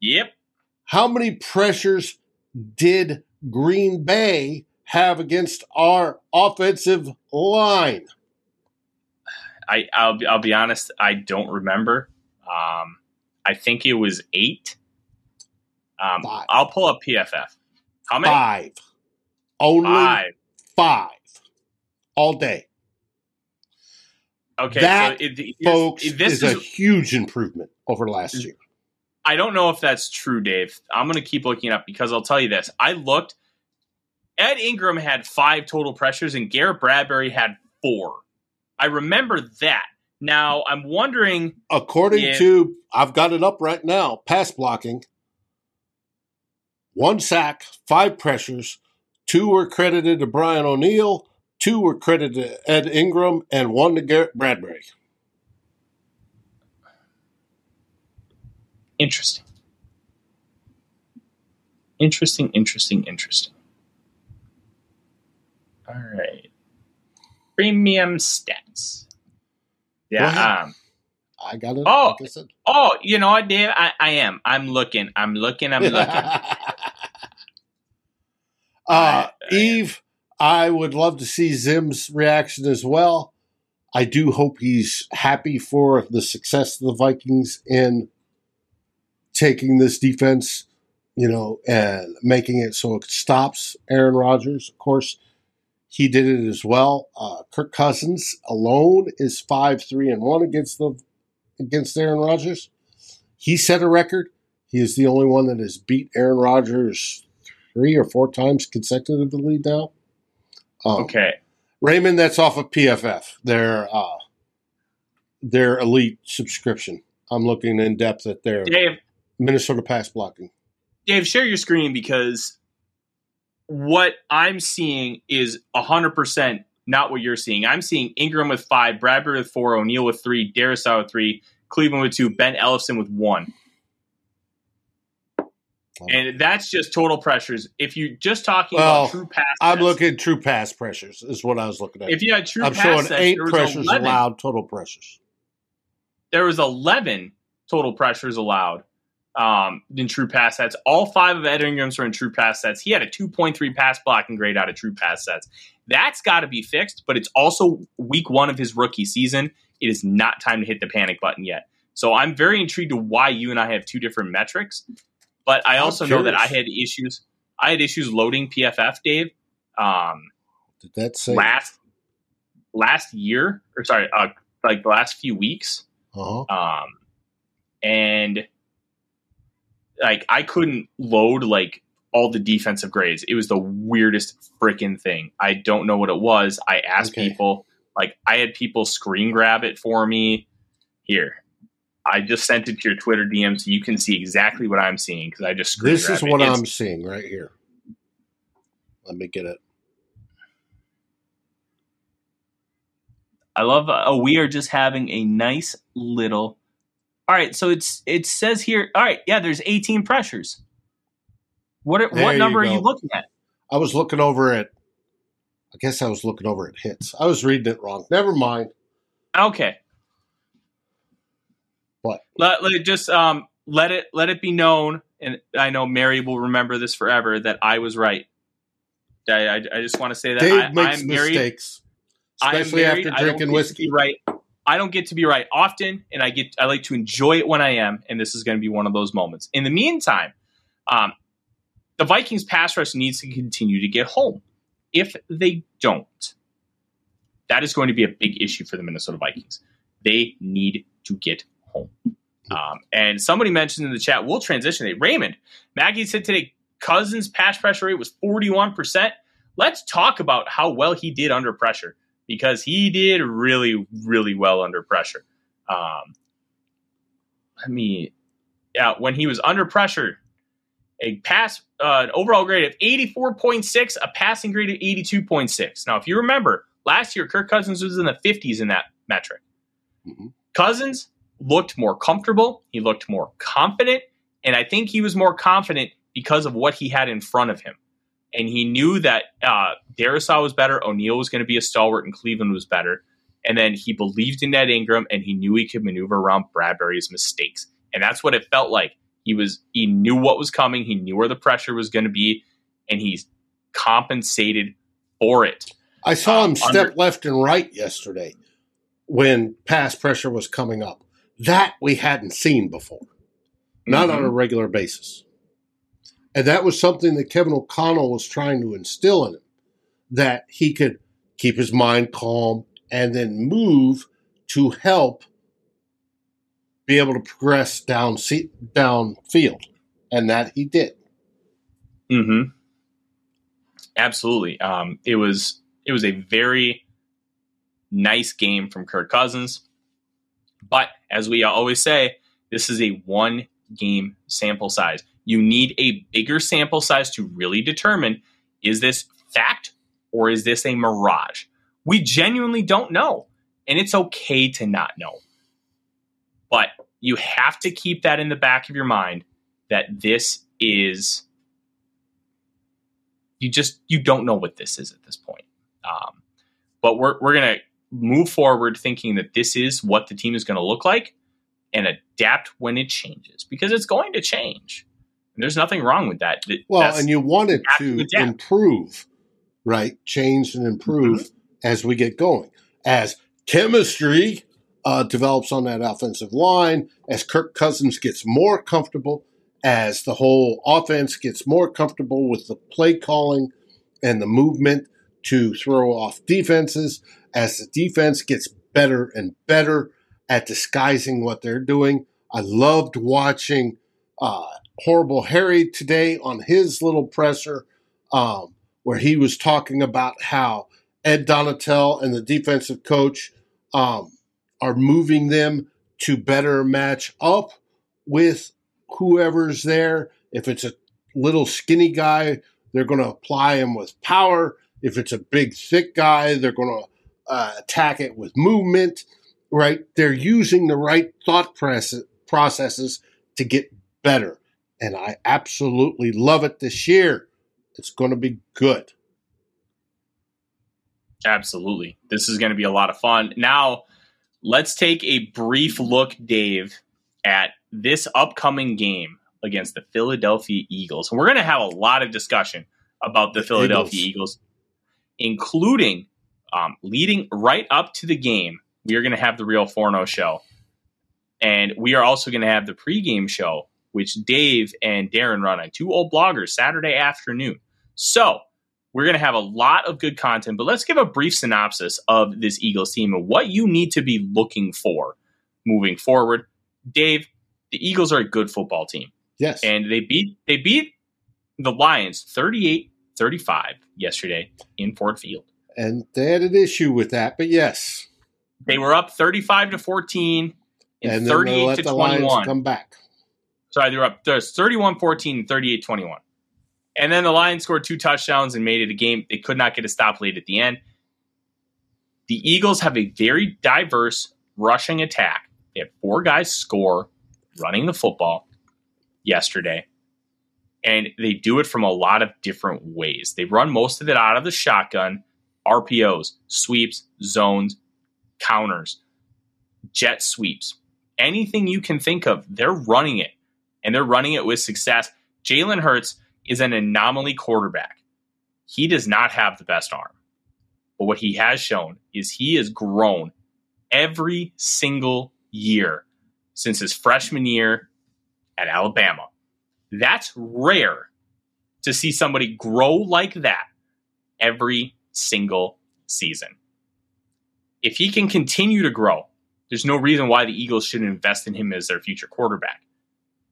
Yep. How many pressures did Green Bay have against our offensive line? I I'll be, I'll be honest, I don't remember. Um, I think it was eight. Um, Five. I'll pull up PFF. How many? Five. Only Five. five. All day. Okay, That, so it, it- Folks, it- this is, is, a huge improvement over last year. I don't know if that's true, Dave. I'm going to keep looking up because I'll tell you this. I looked. Ed Ingram had five total pressures, and Garrett Bradbury had four. I remember that. Now I'm wondering. According Yeah. to, I've got it up right now, pass blocking, one sack, five pressures, two were credited to Brian O'Neill, two were credited to Ed Ingram, and one to Garrett Bradbury. Interesting. Interesting, interesting, interesting. All right. Premium stats. Yeah. Um, I got it. Oh. like I said. oh, you know what, Dave? I, I am. I'm looking. I'm looking. I'm looking. uh, Eve, I would love to see Zim's reaction as well. I do hope he's happy for the success of the Vikings in taking this defense, you know, and making it so it stops Aaron Rodgers. Of course, he did it as well. Uh, Kirk Cousins alone is five three and one against the against Aaron Rodgers. He set a record. He is the only one that has beat Aaron Rodgers three or four times consecutively now. Um, okay. Raymond, that's off of PFF. Their uh, their elite subscription. I'm looking in depth at their Dave, Minnesota pass blocking. Dave, share your screen because what I'm seeing is 100% not what you're seeing. I'm seeing Ingram with five, Bradbury with four, O'Neill with three, Darrisaw with three, Cleveland with two, Ben Ellefson with one. And that's just total pressures. If you're just talking Well, about true pass, I'm sets, looking true pass pressures is what I was looking at. If you had true I'm showing sets, eight pressures 11 allowed total pressures. there was 11 total pressures allowed um, in true pass sets. All five of Ed Ingram's were in true pass sets. He had a 2.3 pass blocking grade out of true pass sets. That's got to be fixed, but it's also week one of his rookie season. It is not time to hit the panic button yet. So I'm very intrigued to why you and I have two different metrics. But I also know that I had issues. I had issues loading PFF, Dave. Um, Did that say? last last year, or sorry, uh, like the last few weeks, Uh-huh. um, and like I couldn't load like all the defensive grades. It was the weirdest freaking thing. I don't know what it was. I asked Okay. people, like I had people screen grab it for me. Here, I just sent it to your Twitter DM so you can see exactly what I'm seeing because I just screen This is grabbed it. what I'm seeing right here. Let me get it. I love. Uh, we are just having a nice little. All right, so it's it says here. All right, yeah, there's 18 pressures. What are, what you number are you looking at? I was looking over at. I guess I was looking over at hits. I was reading it wrong. Never mind. Okay. What? Let, let it just um let it let it be known, and I know Mary will remember this forever that I was right. I I, I just want to say that Dave I, makes I'm married. mistakes, am especially married. after drinking whiskey. right. I don't get to be right often, and I get I like to enjoy it when I am, and this is going to be one of those moments. In the meantime, um, the Vikings pass rush needs to continue to get home. If they don't, that is going to be a big issue for the Minnesota Vikings. They need to get home. Um, and somebody mentioned in the chat, we'll transition it. Raymond, Maggie said today Cousins' pass pressure rate was 41%. Let's talk about how well he did under pressure because he did really, really well under pressure. Um, I mean, yeah, when he was under pressure, a pass, uh, an overall grade of 84.6, a passing grade of 82.6. Now, if you remember, last year, Kirk Cousins was in the 50s in that metric. Mhm. Cousins looked more comfortable, he looked more confident, and I think he was more confident because of what he had in front of him. And he knew that uh, Darrisaw was better, O'Neill was going to be a stalwart, and Cleveland was better. And then he believed in Ed Ingram, and he knew he could maneuver around Bradbury's mistakes. And that's what it felt like. He was he knew what was coming, he knew where the pressure was going to be, and he's compensated for it. I saw uh, him step under- left and right yesterday when pass pressure was coming up. That we hadn't seen before, not on a regular basis. And that was something that Kevin O'Connell was trying to instill in him that he could keep his mind calm and then move to help be able to progress down se- downfield. And that he did. Mm-hmm. Absolutely. Um, it was it was a very nice game from Kirk Cousins, but as we always say, this is a one game sample size. You need a bigger sample size to really determine is this fact or is this a mirage? We genuinely don't know, and it's okay to not know. But you have to keep that in the back of your mind that this is you just you don't know what this is at this point. Um, but we're we're gonna move forward thinking that this is what the team is going to look like and adapt when it changes because it's going to change. And there's nothing wrong with that. Well, that's- and you want it to improve, right? Change and improve Mm-hmm. as we get going. As chemistry uh, develops on that offensive line, as Kirk Cousins gets more comfortable, as the whole offense gets more comfortable with the play calling and the movement to throw off defenses, as the defense gets better and better at disguising what they're doing. I loved watching uh, Horrible Harry today on his little presser, um, where he was talking about how Ed Donatell and the defensive coach um, are moving them to better match up with whoever's there. If it's a little skinny guy, they're going to apply him with power. If it's a big, thick guy, they're going to uh, attack it with movement, right? They're using the right thought process- processes to get better. And I absolutely love it this year. It's going to be good. Absolutely. This is going to be a lot of fun. Now, let's take a brief look, Dave, at this upcoming game against the Philadelphia Eagles. And we're going to have a lot of discussion about the Philadelphia Eagles, Eagles including um, leading right up to the game. We are going to have the Real Forno show. And we are also going to have the pregame show, which Dave and Darren run on two old bloggers Saturday afternoon. So, we're going to have a lot of good content, but let's give a brief synopsis of this Eagles team and what you need to be looking for moving forward. Dave, the Eagles are a good football team. Yes. And they beat they beat the Lions 38-35 yesterday in Ford Field. And they had an issue with that, but yes. They were up 35 to 14 and, and 38 to 21. come back. Sorry, they were up there's 31-14 38-21. And then the Lions scored two touchdowns and made it a game. They could not get a stop late at the end. The Eagles have a very diverse rushing attack. They had four guys score running the football yesterday. And they do it from a lot of different ways. They run most of it out of the shotgun, RPOs, sweeps, zones, counters, jet sweeps. Anything you can think of, they're running it. And they're running it with success. Jalen Hurts is an anomaly quarterback. He does not have the best arm. But what he has shown is he has grown every single year since his freshman year at Alabama. That's rare to see somebody grow like that every single season. If he can continue to grow, there's no reason why the Eagles shouldn't invest in him as their future quarterback.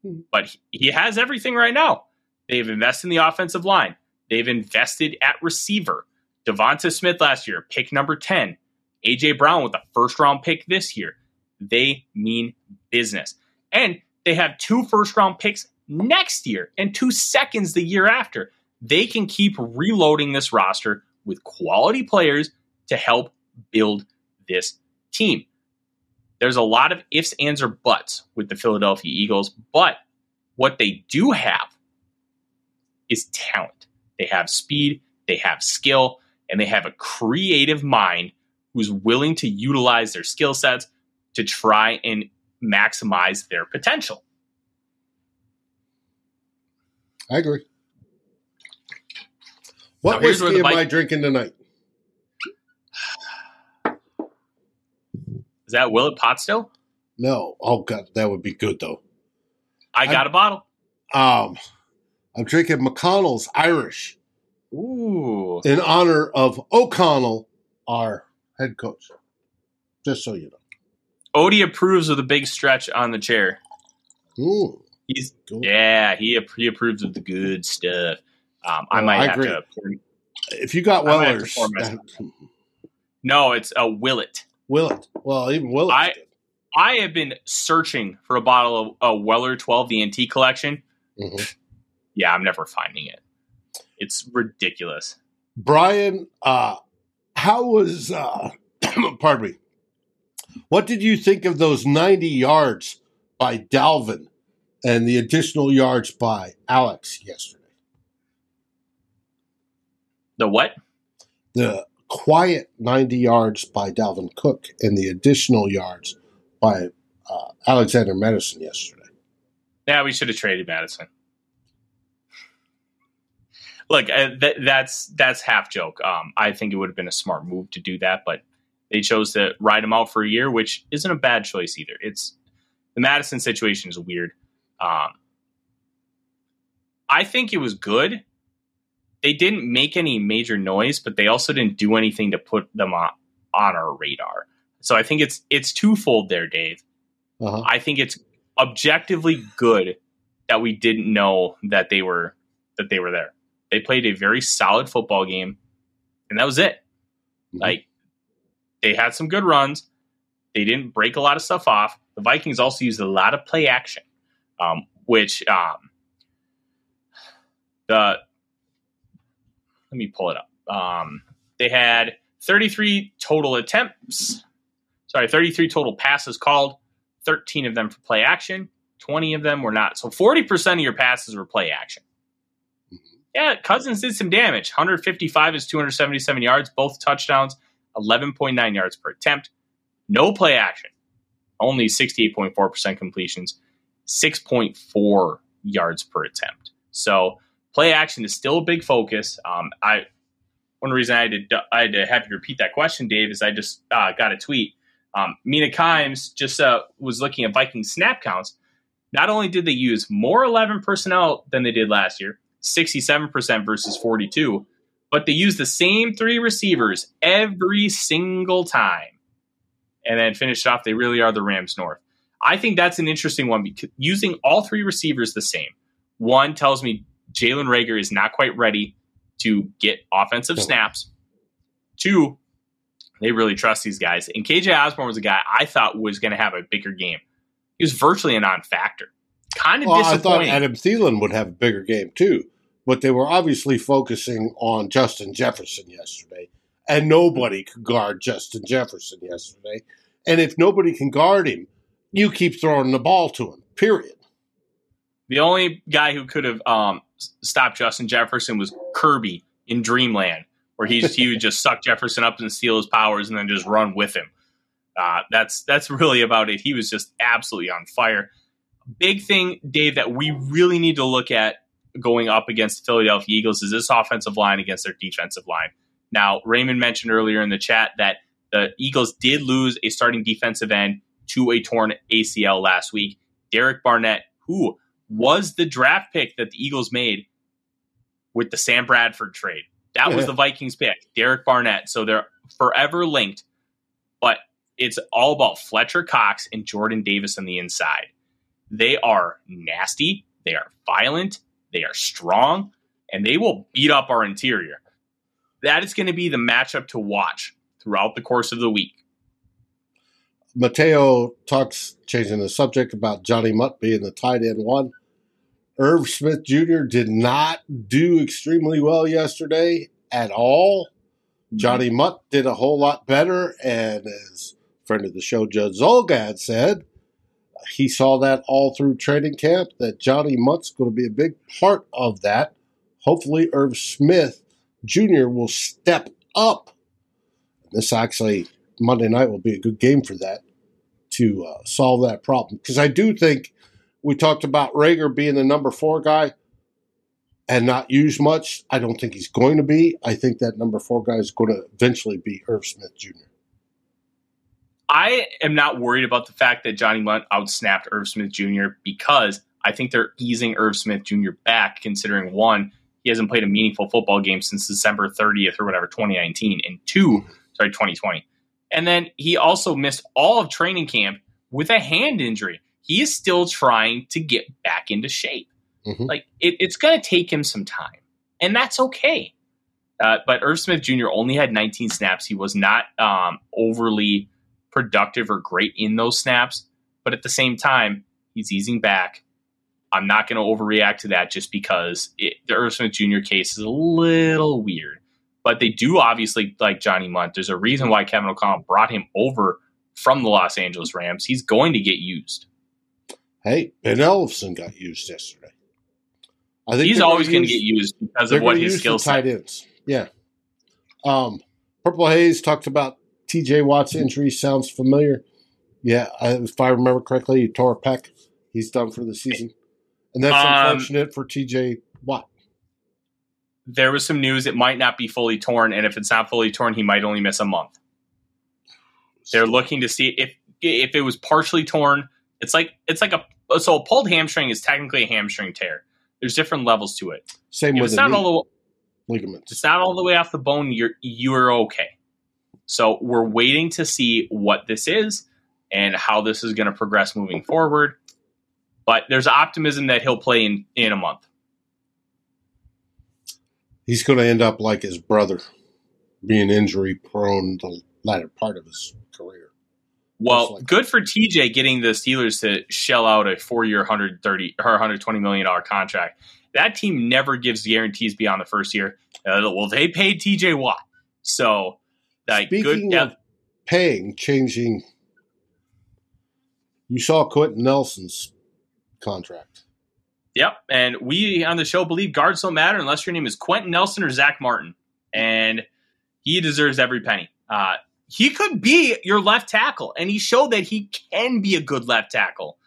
Hmm. But he has everything right now. They've invested in the offensive line. They've invested at receiver. DeVonta Smith last year, pick number 10. AJ Brown with a first round pick this year. They mean business. And they have two first round picks next year and two seconds the year after. They can keep reloading this roster with quality players to help build this team. There's a lot of ifs, ands, or buts with the Philadelphia Eagles, but what they do have is talent. They have speed, they have skill, and they have a creative mind who's willing to utilize their skill sets to try and maximize their potential. I agree. What now, whiskey am I drinking tonight? Is that Willett Pot still? No. Oh god, that would be good though. I got a bottle. Um, I'm drinking McConnell's Irish. Ooh. In honor of O'Connell, our head coach. Just so you know. Odie approves of the big stretch on the chair. Ooh. He's cool. yeah, he he approves of the good stuff. Um, I might I have agree. to. If you got Wellers, no, it's a Willett. Willett. Well, even Willett. I I have been searching for a bottle of a Weller 12, the antique collection. Mm-hmm. Yeah, I'm never finding it. It's ridiculous. Brian, uh, how was? Uh, pardon me. What did you think of those 90 yards by Dalvin and the additional yards by Alex yesterday? The what? The quiet 90 yards by Dalvin Cook and the additional yards by uh, Alexander Mattison yesterday. Yeah, we should have traded Mattison. Look, uh, th- that's that's half joke. Um, I think it would have been a smart move to do that, but they chose to ride him out for a year, which isn't a bad choice either. It's the Mattison situation is weird. Um, I think it was good. They didn't make any major noise, but they also didn't do anything to put them on, on our radar. So I think it's it's twofold there, Dave. Uh-huh. I think it's objectively good that we didn't know that they were that they were there. They played a very solid football game, and that was it. Mm-hmm. Like they had some good runs. They didn't break a lot of stuff off. The Vikings also used a lot of play action, um, which um, the let me pull it up. Um, they had 33 total attempts. Sorry, 33 total passes called. 13 of them for play action, 20 of them were not. So 40% of your passes were play action. Mm-hmm. Yeah, Cousins did some damage. 155 is 277 yards, both touchdowns, 11.9 yards per attempt. No play action. Only 68.4% completions, 6.4 yards per attempt. So play action is still a big focus. Um, I one reason I had to I had to have you repeat that question, Dave, is I just uh, got a tweet. Um, Mina Kimes just uh, was looking at Viking snap counts. Not only did they use more 11 personnel than they did last year, 67% versus 42, but they used the same three receivers every single time. And then finished off, they really are the Rams North. I think that's an interesting one because using all three receivers the same. One tells me Jalen Reagor is not quite ready to get offensive snaps. Two, they really trust these guys. And KJ Osborn was a guy I thought was going to have a bigger game. He was virtually a non-factor. Kind of well, disappointing. I thought Adam Thielen would have a bigger game too, but they were obviously focusing on Justin Jefferson yesterday, and nobody could guard Justin Jefferson yesterday. And if nobody can guard him, you keep throwing the ball to him. Period. The only guy who could have um, stopped Justin Jefferson was Kirby in Dreamland, where he's, he would just suck Jefferson up and steal his powers and then just run with him. Uh, that's that's really about it. He was just absolutely on fire. Big thing, Dave, that we really need to look at going up against the Philadelphia Eagles is this offensive line against their defensive line. Now, Raymond mentioned earlier in the chat that the Eagles did lose a starting defensive end to a torn ACL last week. Derek Barnett, who was the draft pick that the Eagles made with the Sam Bradford trade. That yeah. was the Vikings pick, Derek Barnett. So they're forever linked, but it's all about Fletcher Cox and Jordan Davis on the inside. They are nasty, they are violent, they are strong, and they will beat up our interior. That is going to be the matchup to watch throughout the course of the week. Mateo talks, changing the subject, about Johnny Mundt being the tight end one. Irv Smith Jr. did not do extremely well yesterday at all. Mm-hmm. Johnny Mundt did a whole lot better, and as friend of the show, Judd Zulgad said, he saw that all through training camp that Johnny Mundt's going to be a big part of that. Hopefully, Irv Smith Jr. will step up. This actually Monday night will be a good game for that to uh, solve that problem because I do think we talked about Reagor being the number four guy and not used much. I don't think he's going to be. I think that number four guy is going to eventually be Irv Smith Jr. I am not worried about the fact that Johnny Mundt outsnapped Irv Smith Jr. because I think they're easing Irv Smith Jr. back, considering one, he hasn't played a meaningful football game since December 30th or whatever, 2019, and two, sorry, 2020. And then he also missed all of training camp with a hand injury he is still trying to get back into shape. Mm-hmm. Like it, it's going to take him some time, and that's okay. Uh, but Irv Smith Jr. only had 19 snaps. He was not um, overly productive or great in those snaps. But at the same time, he's easing back. I'm not going to overreact to that just because it, the Irv Smith Jr. case is a little weird. But they do obviously like Johnny Mundt. There's a reason why Kevin O'Connell brought him over from the Los Angeles Rams. He's going to get used. Hey, Ben Ellefson got used yesterday. I think he's always going to get used because of what his skill set. Tight ends, yeah. Um, Purple Haze talked about T.J. Watt's injury. Sounds familiar. Yeah, if I remember correctly, he tore a pec. He's done for the season, and that's um, unfortunate for T.J. Watt. There was some news; it might not be fully torn, and if it's not fully torn, he might only miss a month. They're looking to see if if it was partially torn. It's like it's like a so a pulled hamstring is technically a hamstring tear. There's different levels to it. Same if with it's not all the ligaments. It's not all the way off the bone. You're you're okay. So we're waiting to see what this is and how this is going to progress moving forward. But there's optimism that he'll play in in a month. He's going to end up like his brother, being injury prone the latter part of his career. Well, like good for TJ getting the Steelers to shell out a four-year, 130 or 120 million dollar contract. That team never gives guarantees beyond the first year. Uh, well, they paid TJ Watt, so like Speaking good. Of paying, changing. You saw Quenton Nelson's contract. Yep. And we on the show believe guards don't matter unless your name is Quenton Nelson or Zack Martin. And he deserves every penny. Uh, he could be your left tackle, and he showed that he can be a good left tackle.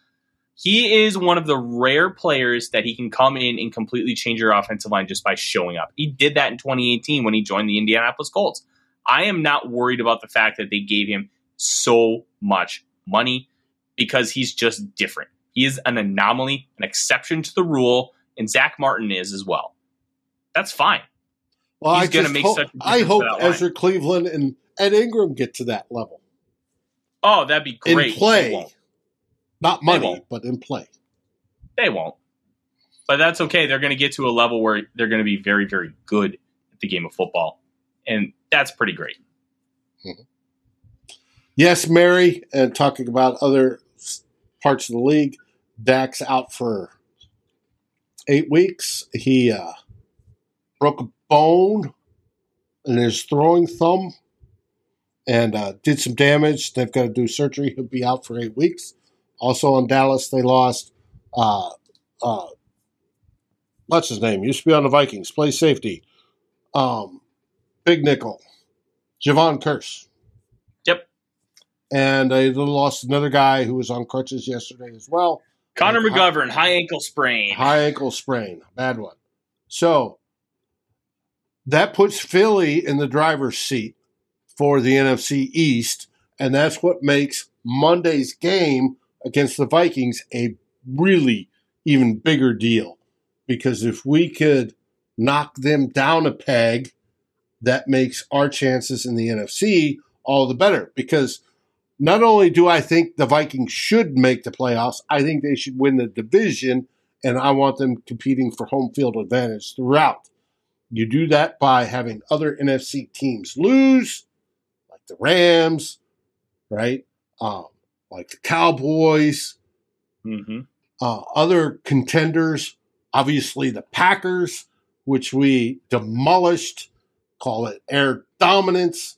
He is one of the rare players that he can come in and completely change your offensive line just by showing up. He did that in 2018 when he joined the Indianapolis Colts. I am not worried about the fact that they gave him so much money because he's just different. He is an anomaly, an exception to the rule, and Zack Martin is as well. That's fine. Well, he's going to make hope, such. I hope Ezra Cleveland and Ed Ingram get to that level. Oh, that'd be great. In play, not money, but in play. They won't. But that's okay. They're going to get to a level where they're going to be very, very good at the game of football, and that's pretty great. Mm-hmm. Yes, Mary, and talking about other parts of the league, Dak's out for eight weeks. He uh, broke a bone in his throwing thumb and uh, did some damage. They've got to do surgery. He'll be out for eight weeks. Also in Dallas, they lost. Uh, uh, what's his name? Used to be on the Vikings. Plays safety. Um, big nickel. Jayron Kearse. Yep. And they lost another guy who was on crutches yesterday as well. Connor McGovern, high, high ankle sprain. High ankle sprain. Bad one. So that puts Philly in the driver's seat for the NFC East. And that's what makes Monday's game against the Vikings a really even bigger deal. Because if we could knock them down a peg, that makes our chances in the NFC all the better. Because not only do I think the Vikings should make the playoffs, I think they should win the division, and I want them competing for home field advantage throughout. You do that by having other NFC teams lose, the Rams, right? Um, like the Cowboys, mm-hmm. uh, other contenders, obviously the Packers, which we demolished, call it air dominance.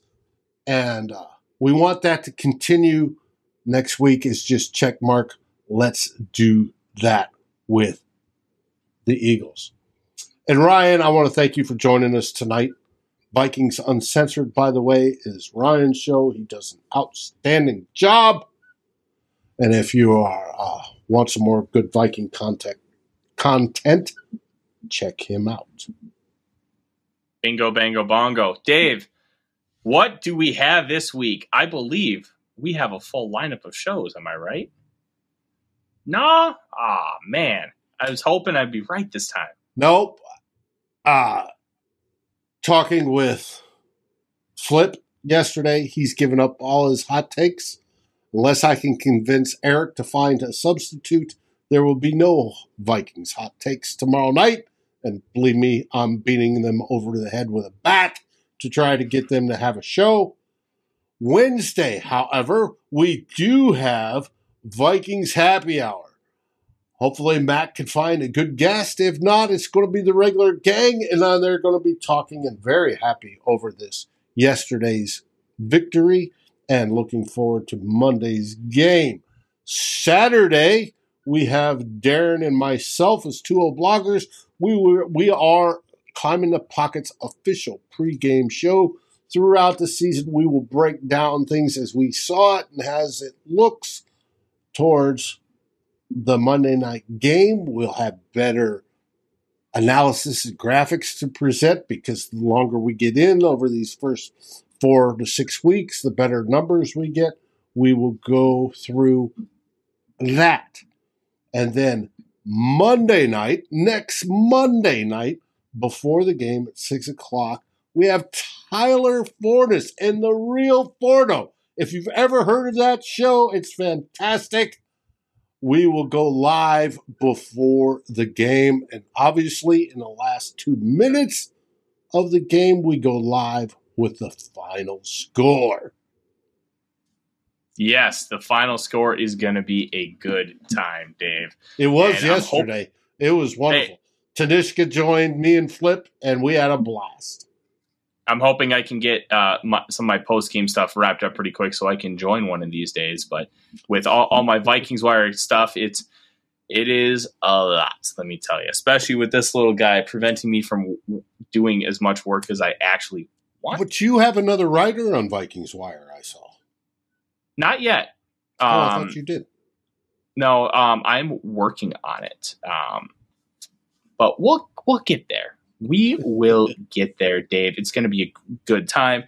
And uh, we want that to continue next week is just check mark. Let's do that with the Eagles. And Ryan, I want to thank you for joining us tonight. Vikings Uncensored, by the way, is Ryan's show. He does an outstanding job. And if you are uh, want some more good Viking content, content, check him out. Bingo, bango, bongo. Dave, what do we have this week? I believe we have a full lineup of shows. Am I right? Nah. Ah, man. I was hoping I'd be right this time. Nope uh, talking with Flip yesterday, he's given up all his hot takes. Unless I can convince Eric to find a substitute, there will be no Vikings hot takes tomorrow night. And believe me, I'm beating them over the head with a bat to try to get them to have a show. Wednesday, however, we do have Vikings happy hour. Hopefully, Matt can find a good guest. If not, it's going to be the regular gang, and they're going to be talking and very happy over this yesterday's victory and looking forward to Monday's game. Saturday, we have Darren and myself as two old bloggers. We were we are Climbing the Pocket's official pregame show. Throughout the season, we will break down things as we saw it and as it looks towards the Monday night game. We'll have better analysis and graphics to present because the longer we get in over these first four to six weeks, the better numbers we get. We will go through that. And then Monday night, next Monday night, before the game at six o'clock, we have Tyler Forness and the real Forno. If you've ever heard of that show, it's fantastic we will go live before the game. And obviously, in the last two minutes of the game, we go live with the final score. Yes, the final score is going to be a good time, Dave. It was and yesterday. it was wonderful. Hey, Tanishka joined me and Flip, and we had a blast. I'm hoping I can get uh, my, some of my post game stuff wrapped up pretty quick so I can join one of these days. But with all, all my Vikings wire stuff, it's It is a lot, let me tell you, especially with this little guy preventing me from doing as much work as I actually want. But you have another writer on Vikings Wire, I saw. Not yet. oh, I Um, thought you did. no, um, I'm working on it. Um, but we'll we'll get there. We will get there, Dave. It's going to be a good time.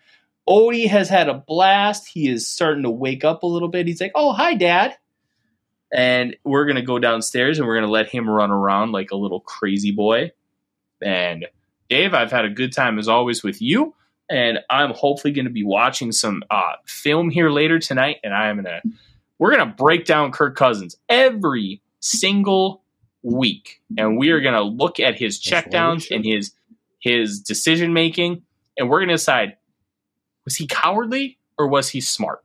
Odie has had a blast. He is starting to wake up a little bit. He's like, "Oh, hi, Dad," and we're going to go downstairs and we're going to let him run around like a little crazy boy. And Dave, I've had a good time as always with you, and I'm hopefully going to be watching some uh, film here later tonight. And I'm gonna we're gonna break down Kirk Cousins every single week, and we are gonna look at his checkdowns and his his decision making, and we're gonna decide was he cowardly or was he smart,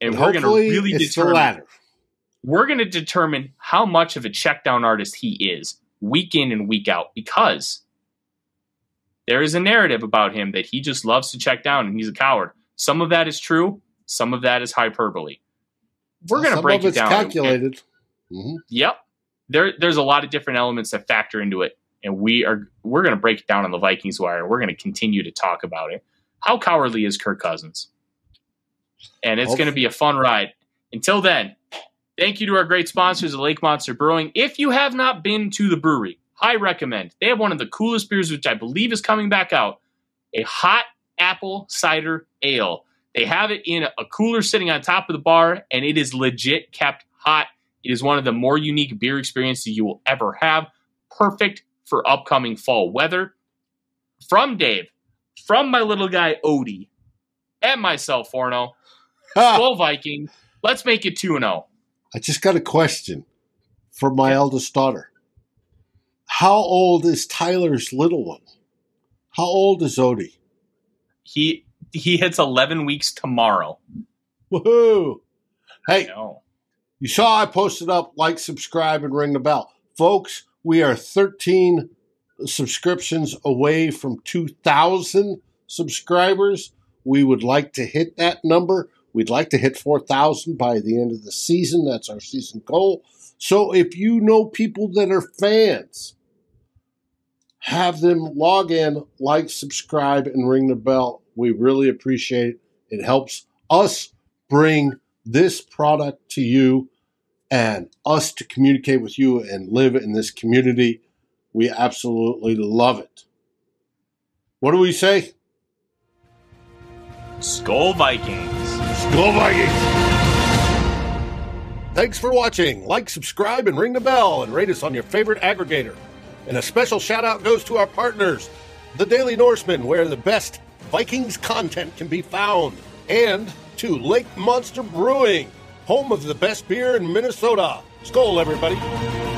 and, we're gonna really it's the determine we're gonna determine how much of a checkdown artist he is week in and week out because there is a narrative about him that he just loves to check down and he's a coward. Some of that is true, some of that is hyperbole. We're going to break it down. calculated. hmm Yep. There there's a lot of different elements that factor into it and we are we're going to break it down on the Vikings wire. We're going to continue to talk about it. How cowardly is Kirk Cousins? And it's going to be a fun ride. Until then, thank you to our great sponsors at Lake Monster Brewing. If you have not been to the brewery, I recommend. They have one of the coolest beers which I believe is coming back out, a hot apple cider ale. They have it in a cooler sitting on top of the bar, and it is legit kept hot. It is one of the more unique beer experiences you will ever have. Perfect for upcoming fall weather. From Dave, from my little guy Odie, and myself, Forno! Skol Viking, let's make it 2 0. I just got a question for my eldest daughter. How old is Tyler's little one? How old is Odie? He he hits 11 weeks tomorrow. Woohoo! Hey. You saw I posted up like, subscribe, and ring the bell. Folks, we are 13 subscriptions away from 2,000 subscribers. We would like to hit that number. We'd like to hit 4,000 by the end of the season. That's our season goal. So if you know people that are fans, have them log in, like, subscribe, and ring the bell. We really appreciate it. It helps us bring this product to you and us to communicate with you and live in this community. We absolutely love it. What do we say? Skol Vikings. Go Vikings! Thanks for watching. Like, subscribe, and ring the bell, and rate us on your favorite aggregator. And a special shout out goes to our partners, the Daily Norseman, where the best Vikings content can be found, and to Lake Monster Brewing, home of the best beer in Minnesota. Skol, everybody.